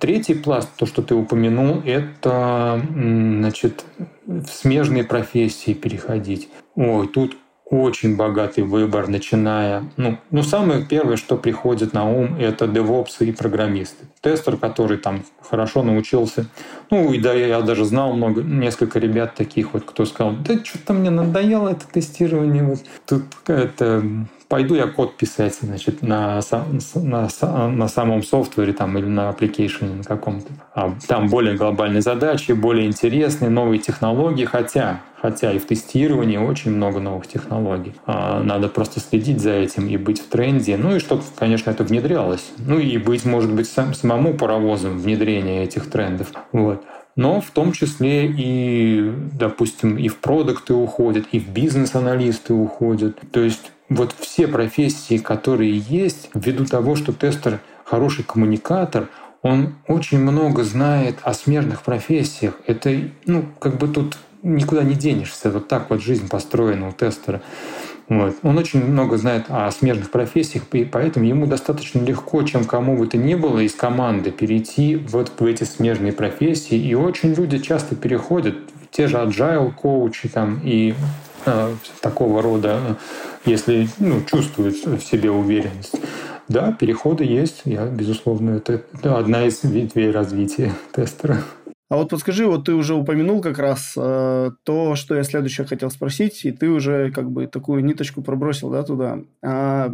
третий пласт, то, что ты упомянул, это, значит, в смежные профессии переходить. Ой, тут очень богатый выбор, начиная... Ну, ну, самое первое, что приходит на ум, это девопсы и программисты. Тестер, который там хорошо научился. Ну, и да, я даже знал много, несколько ребят таких вот, кто сказал, да что-то мне надоело это тестирование. Вот. Тут это пойду я код писать значит, на, на, на самом софтвере там, или на application на каком-то. А там более глобальные задачи, более интересные, новые технологии, хотя хотя и в тестировании очень много новых технологий. А, надо просто следить за этим и быть в тренде. Ну и чтобы, конечно, это внедрялось. Ну и быть, может быть, сам, самому паровозом внедрения этих трендов. Вот но в том числе и, допустим, и в продукты уходят, и в бизнес-аналисты уходят. То есть вот все профессии, которые есть, ввиду того, что тестер хороший коммуникатор, он очень много знает о смежных профессиях. Это, ну, как бы тут никуда не денешься. Вот так вот жизнь построена у тестера. Вот. Он очень много знает о смежных профессиях, и поэтому ему достаточно легко, чем кому бы то ни было из команды, перейти вот в эти смежные профессии. И очень люди часто переходят те же agile коучи там и такого рода, если ну, чувствуют в себе уверенность. Да, переходы есть. Я, безусловно, это, это одна из ветвей развития тестера. А вот подскажи, вот ты уже упомянул как раз э, то, что я следующее хотел спросить, и ты уже как бы такую ниточку пробросил, да, туда. А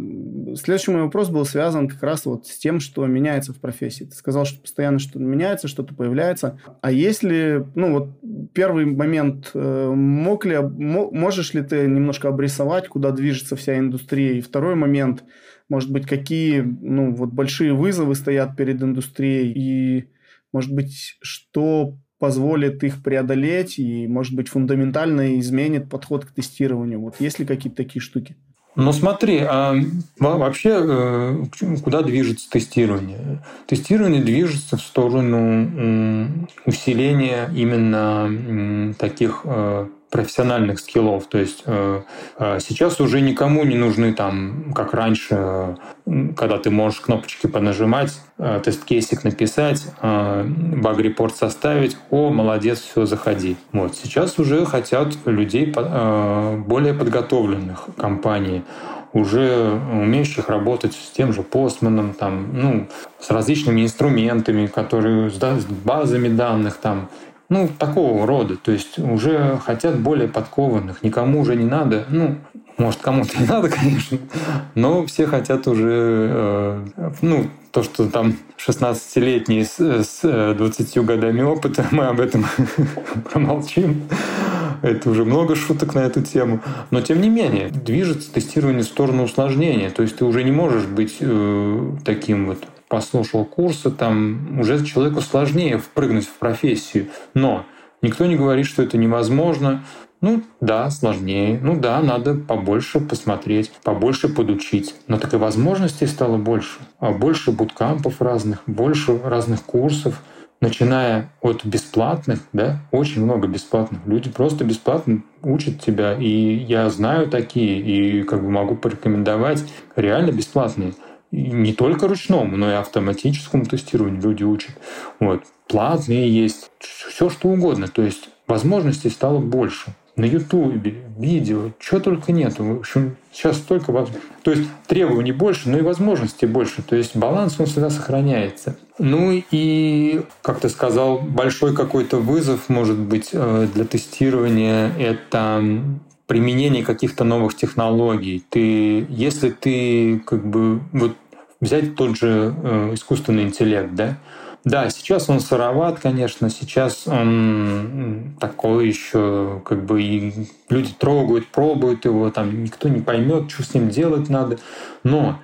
следующий мой вопрос был связан как раз вот с тем, что меняется в профессии. Ты сказал, что постоянно что-то меняется, что-то появляется. А если, ну вот первый момент, э, мог ли, можешь ли ты немножко обрисовать, куда движется вся индустрия? И второй момент, может быть, какие, ну вот большие вызовы стоят перед индустрией и может быть, что позволит их преодолеть и, может быть, фундаментально изменит подход к тестированию? Вот есть ли какие-то такие штуки? Ну смотри, а вообще э, куда движется тестирование? Тестирование движется в сторону усиления именно таких э, профессиональных скиллов. То есть э, э, сейчас уже никому не нужны там, как раньше, когда ты можешь кнопочки понажимать, э, тест-кейсик написать, баг-репорт составить, о, молодец, все, заходи. Вот. Сейчас уже хотят людей более подготовленных компаний, уже умеющих работать с тем же постманом, там, ну, с различными инструментами, которые с базами данных, там, ну, такого рода. То есть уже хотят более подкованных. Никому уже не надо. Ну, может, кому-то не надо, конечно, но все хотят уже, э, ну, то, что там 16-летний с, с 20 э, годами опыта, мы об этом промолчим. Это уже много шуток на эту тему. Но, тем не менее, движется тестирование в сторону усложнения. То есть ты уже не можешь быть э, таким вот послушал курсы, там уже человеку сложнее впрыгнуть в профессию. Но никто не говорит, что это невозможно. Ну да, сложнее. Ну да, надо побольше посмотреть, побольше подучить. Но так и возможностей стало больше. А больше буткампов разных, больше разных курсов. Начиная от бесплатных, да, очень много бесплатных. Люди просто бесплатно учат тебя. И я знаю такие, и как бы могу порекомендовать реально бесплатные не только ручному, но и автоматическому тестированию люди учат. Вот. Платные есть, все что угодно. То есть возможностей стало больше. На Ютубе, видео, чего только нет. В общем, сейчас столько возможностей. То есть требований больше, но и возможностей больше. То есть баланс, он всегда сохраняется. Ну и, как ты сказал, большой какой-то вызов, может быть, э, для тестирования — это применение каких-то новых технологий. Ты, если ты как бы вот взять тот же э, искусственный интеллект, да, да, сейчас он сыроват, конечно, сейчас он такой еще, как бы и люди трогают, пробуют его, там никто не поймет, что с ним делать надо. Но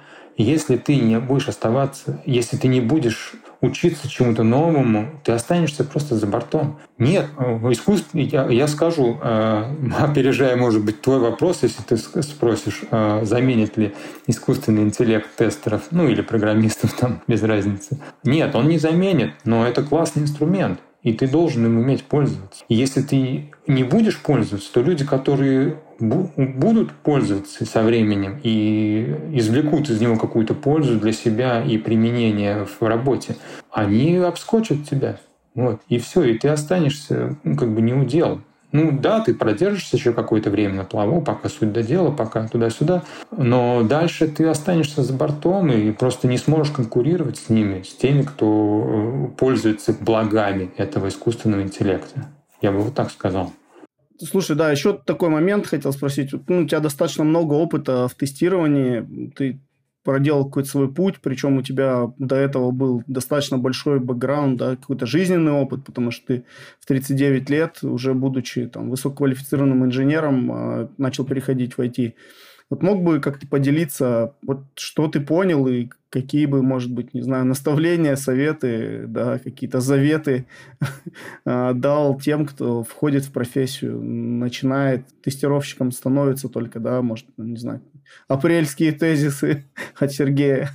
если ты не будешь оставаться, если ты не будешь учиться чему-то новому, ты останешься просто за бортом. Нет, в искусстве, я, я скажу, э, опережая, может быть, твой вопрос, если ты спросишь, э, заменит ли искусственный интеллект тестеров, ну или программистов, там, без разницы. Нет, он не заменит, но это классный инструмент и ты должен им уметь пользоваться. Если ты не будешь пользоваться, то люди, которые будут пользоваться со временем и извлекут из него какую-то пользу для себя и применение в работе, они обскочат тебя. Вот. И все, и ты останешься ну, как бы не удел. Ну да, ты продержишься еще какое-то время на плаву, пока суть до дела, пока туда-сюда, но дальше ты останешься за бортом и просто не сможешь конкурировать с ними, с теми, кто э, пользуется благами этого искусственного интеллекта. Я бы вот так сказал. Слушай, да, еще такой момент хотел спросить. Ну, у тебя достаточно много опыта в тестировании. Ты проделал какой-то свой путь, причем у тебя до этого был достаточно большой бэкграунд, да, какой-то жизненный опыт, потому что ты в 39 лет, уже будучи там, высококвалифицированным инженером, а, начал переходить в IT. Вот мог бы как-то поделиться, вот что ты понял и какие бы, может быть, не знаю, наставления, советы, да, какие-то заветы а, дал тем, кто входит в профессию, начинает тестировщиком, становится только, да, может, не знаю, апрельские тезисы от Сергея.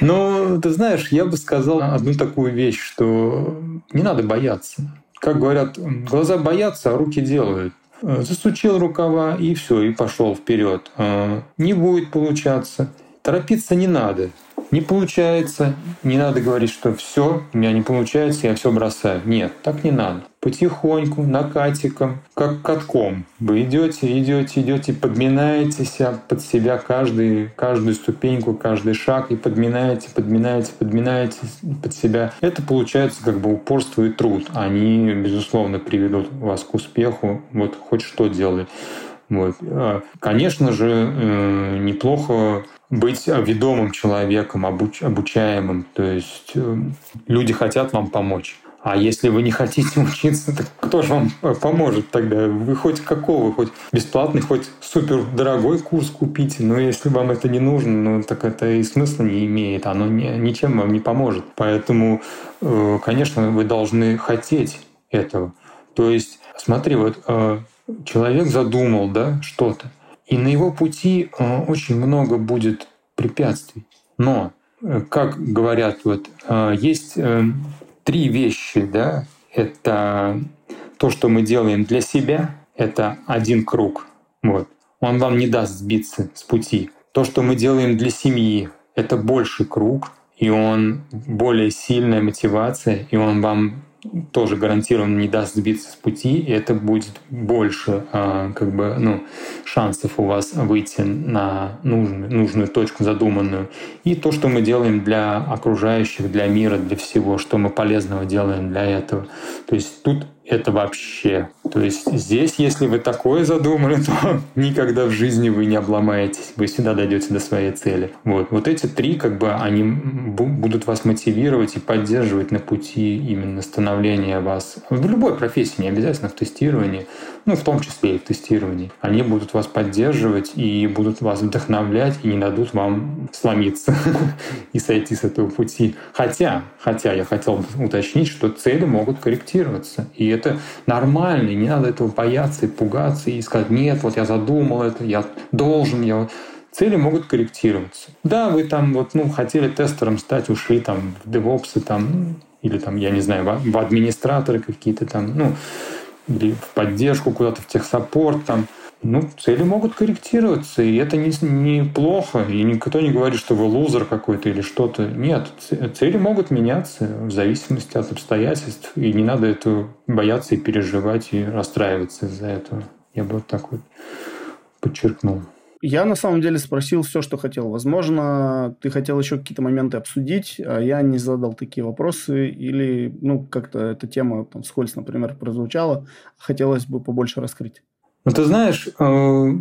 Ну, ты знаешь, я бы сказал одну такую вещь, что не надо бояться. Как говорят, глаза боятся, а руки делают. засучил рукава и все, и пошел вперед. Э, не будет получаться. Торопиться не надо. Не получается, не надо говорить, что все, у меня не получается, я все бросаю. Нет, так не надо. Потихоньку, накатиком, как катком. Вы идете, идете, идете, подминаете себя под себя каждый, каждую ступеньку, каждый шаг и подминаете, подминаете, подминаете под себя. Это получается как бы упорство и труд. Они, безусловно, приведут вас к успеху. Вот хоть что делай. Вот. А, конечно же, э, неплохо быть ведомым человеком, обуч, обучаемым. То есть э, люди хотят вам помочь. А если вы не хотите учиться, так кто же вам поможет тогда? Вы хоть какого, хоть бесплатный, хоть супер дорогой курс купите, но если вам это не нужно, ну так это и смысла не имеет, оно ни, ничем вам не поможет. Поэтому, э, конечно, вы должны хотеть этого. То есть, смотри, вот э, человек задумал да, что-то, и на его пути э, очень много будет препятствий. Но, как говорят, вот есть три вещи, да, это то, что мы делаем для себя, это один круг, вот. Он вам не даст сбиться с пути. То, что мы делаем для семьи, это больший круг, и он более сильная мотивация, и он вам тоже гарантированно не даст сбиться с пути, и это будет больше а, как бы, ну, шансов у вас выйти на нужную, нужную точку задуманную. И то, что мы делаем для окружающих, для мира, для всего, что мы полезного делаем для этого. То есть тут это вообще. То есть здесь, если вы такое задумали, то никогда в жизни вы не обломаетесь, вы всегда дойдете до своей цели. Вот, вот эти три, как бы, они будут вас мотивировать и поддерживать на пути именно становления вас в любой профессии, не обязательно в тестировании, ну, в том числе и в тестировании. Они будут вас поддерживать и будут вас вдохновлять и не дадут вам сломиться и сойти с этого пути. Хотя, хотя я хотел уточнить, что цели могут корректироваться. И это нормально, не надо этого бояться и пугаться и сказать, нет, вот я задумал это, я должен, я цели могут корректироваться. Да, вы там вот, ну, хотели тестером стать, ушли там в DevOps, там, или там, я не знаю, в администраторы какие-то там, ну, или в поддержку куда-то, в техсаппорт там. Ну, цели могут корректироваться, и это не, не плохо, и никто не говорит, что вы лузер какой-то или что-то. Нет, цели могут меняться в зависимости от обстоятельств, и не надо это бояться и переживать, и расстраиваться из-за этого. Я бы вот так вот подчеркнул. Я на самом деле спросил все, что хотел. Возможно, ты хотел еще какие-то моменты обсудить, а я не задал такие вопросы, или, ну, как-то эта тема там скользь, например, прозвучала, хотелось бы побольше раскрыть. Ну, ты знаешь, э,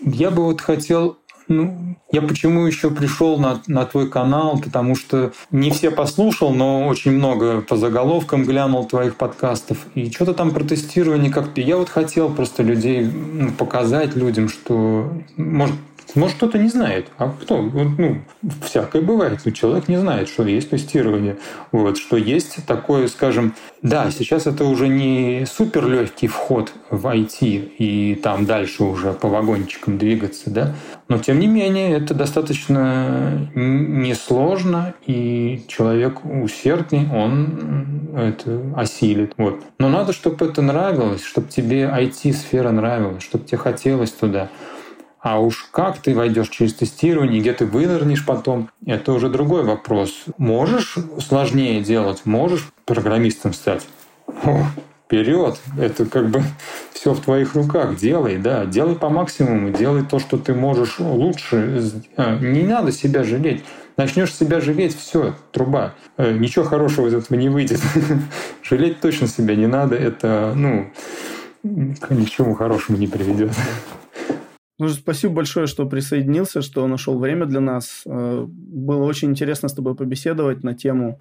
я бы вот хотел ну, я почему еще пришел на, на твой канал, потому что не все послушал, но очень много по заголовкам глянул твоих подкастов. И что-то там про тестирование как-то... Я вот хотел просто людей ну, показать людям, что, может, может, кто-то не знает. А кто? Ну, всякое бывает. Но человек не знает, что есть тестирование. Вот, что есть такое, скажем, да, сейчас это уже не супер легкий вход в IT и там дальше уже по вагончикам двигаться, да, но тем не менее это достаточно несложно, и человек усердный, он это осилит. Вот. Но надо, чтобы это нравилось, чтобы тебе IT-сфера нравилась, чтобы тебе хотелось туда. А уж как ты войдешь через тестирование, где ты вынырнешь потом, это уже другой вопрос. Можешь сложнее делать, можешь программистом стать. О, вперед, это как бы все в твоих руках. Делай, да, делай по максимуму, делай то, что ты можешь лучше. А, не надо себя жалеть. Начнешь себя жалеть, все, труба. Э, ничего хорошего из этого не выйдет. Жалеть точно себя не надо. Это, ну, ни к чему хорошему не приведет. Ну, спасибо большое, что присоединился, что нашел время для нас. Э, было очень интересно с тобой побеседовать на тему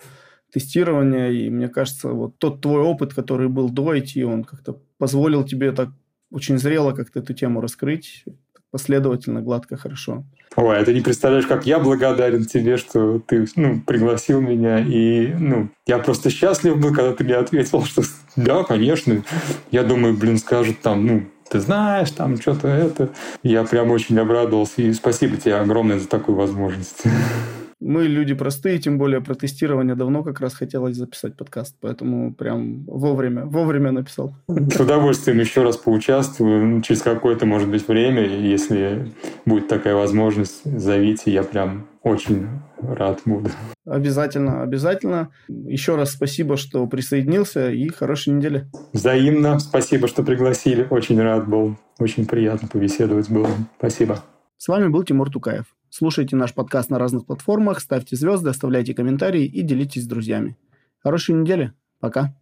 тестирования, и мне кажется, вот тот твой опыт, который был до IT, он как-то позволил тебе так очень зрело как-то эту тему раскрыть, последовательно, гладко, хорошо. Ой, а ты не представляешь, как я благодарен тебе, что ты ну, пригласил меня. И ну, я просто счастлив был, когда ты мне ответил, что да, конечно. Я думаю, блин, скажут там, ну, ты знаешь, там что-то это. Я прям очень обрадовался. И спасибо тебе огромное за такую возможность. Мы люди простые, тем более про тестирование давно как раз хотелось записать подкаст, поэтому прям вовремя, вовремя написал. С удовольствием еще раз поучаствую через какое-то, может быть, время, если будет такая возможность, зовите, я прям очень рад буду. Обязательно, обязательно. Еще раз спасибо, что присоединился и хорошей недели. Взаимно. Спасибо, что пригласили. Очень рад был. Очень приятно побеседовать было. Спасибо. С вами был Тимур Тукаев. Слушайте наш подкаст на разных платформах, ставьте звезды, оставляйте комментарии и делитесь с друзьями. Хорошей недели. Пока.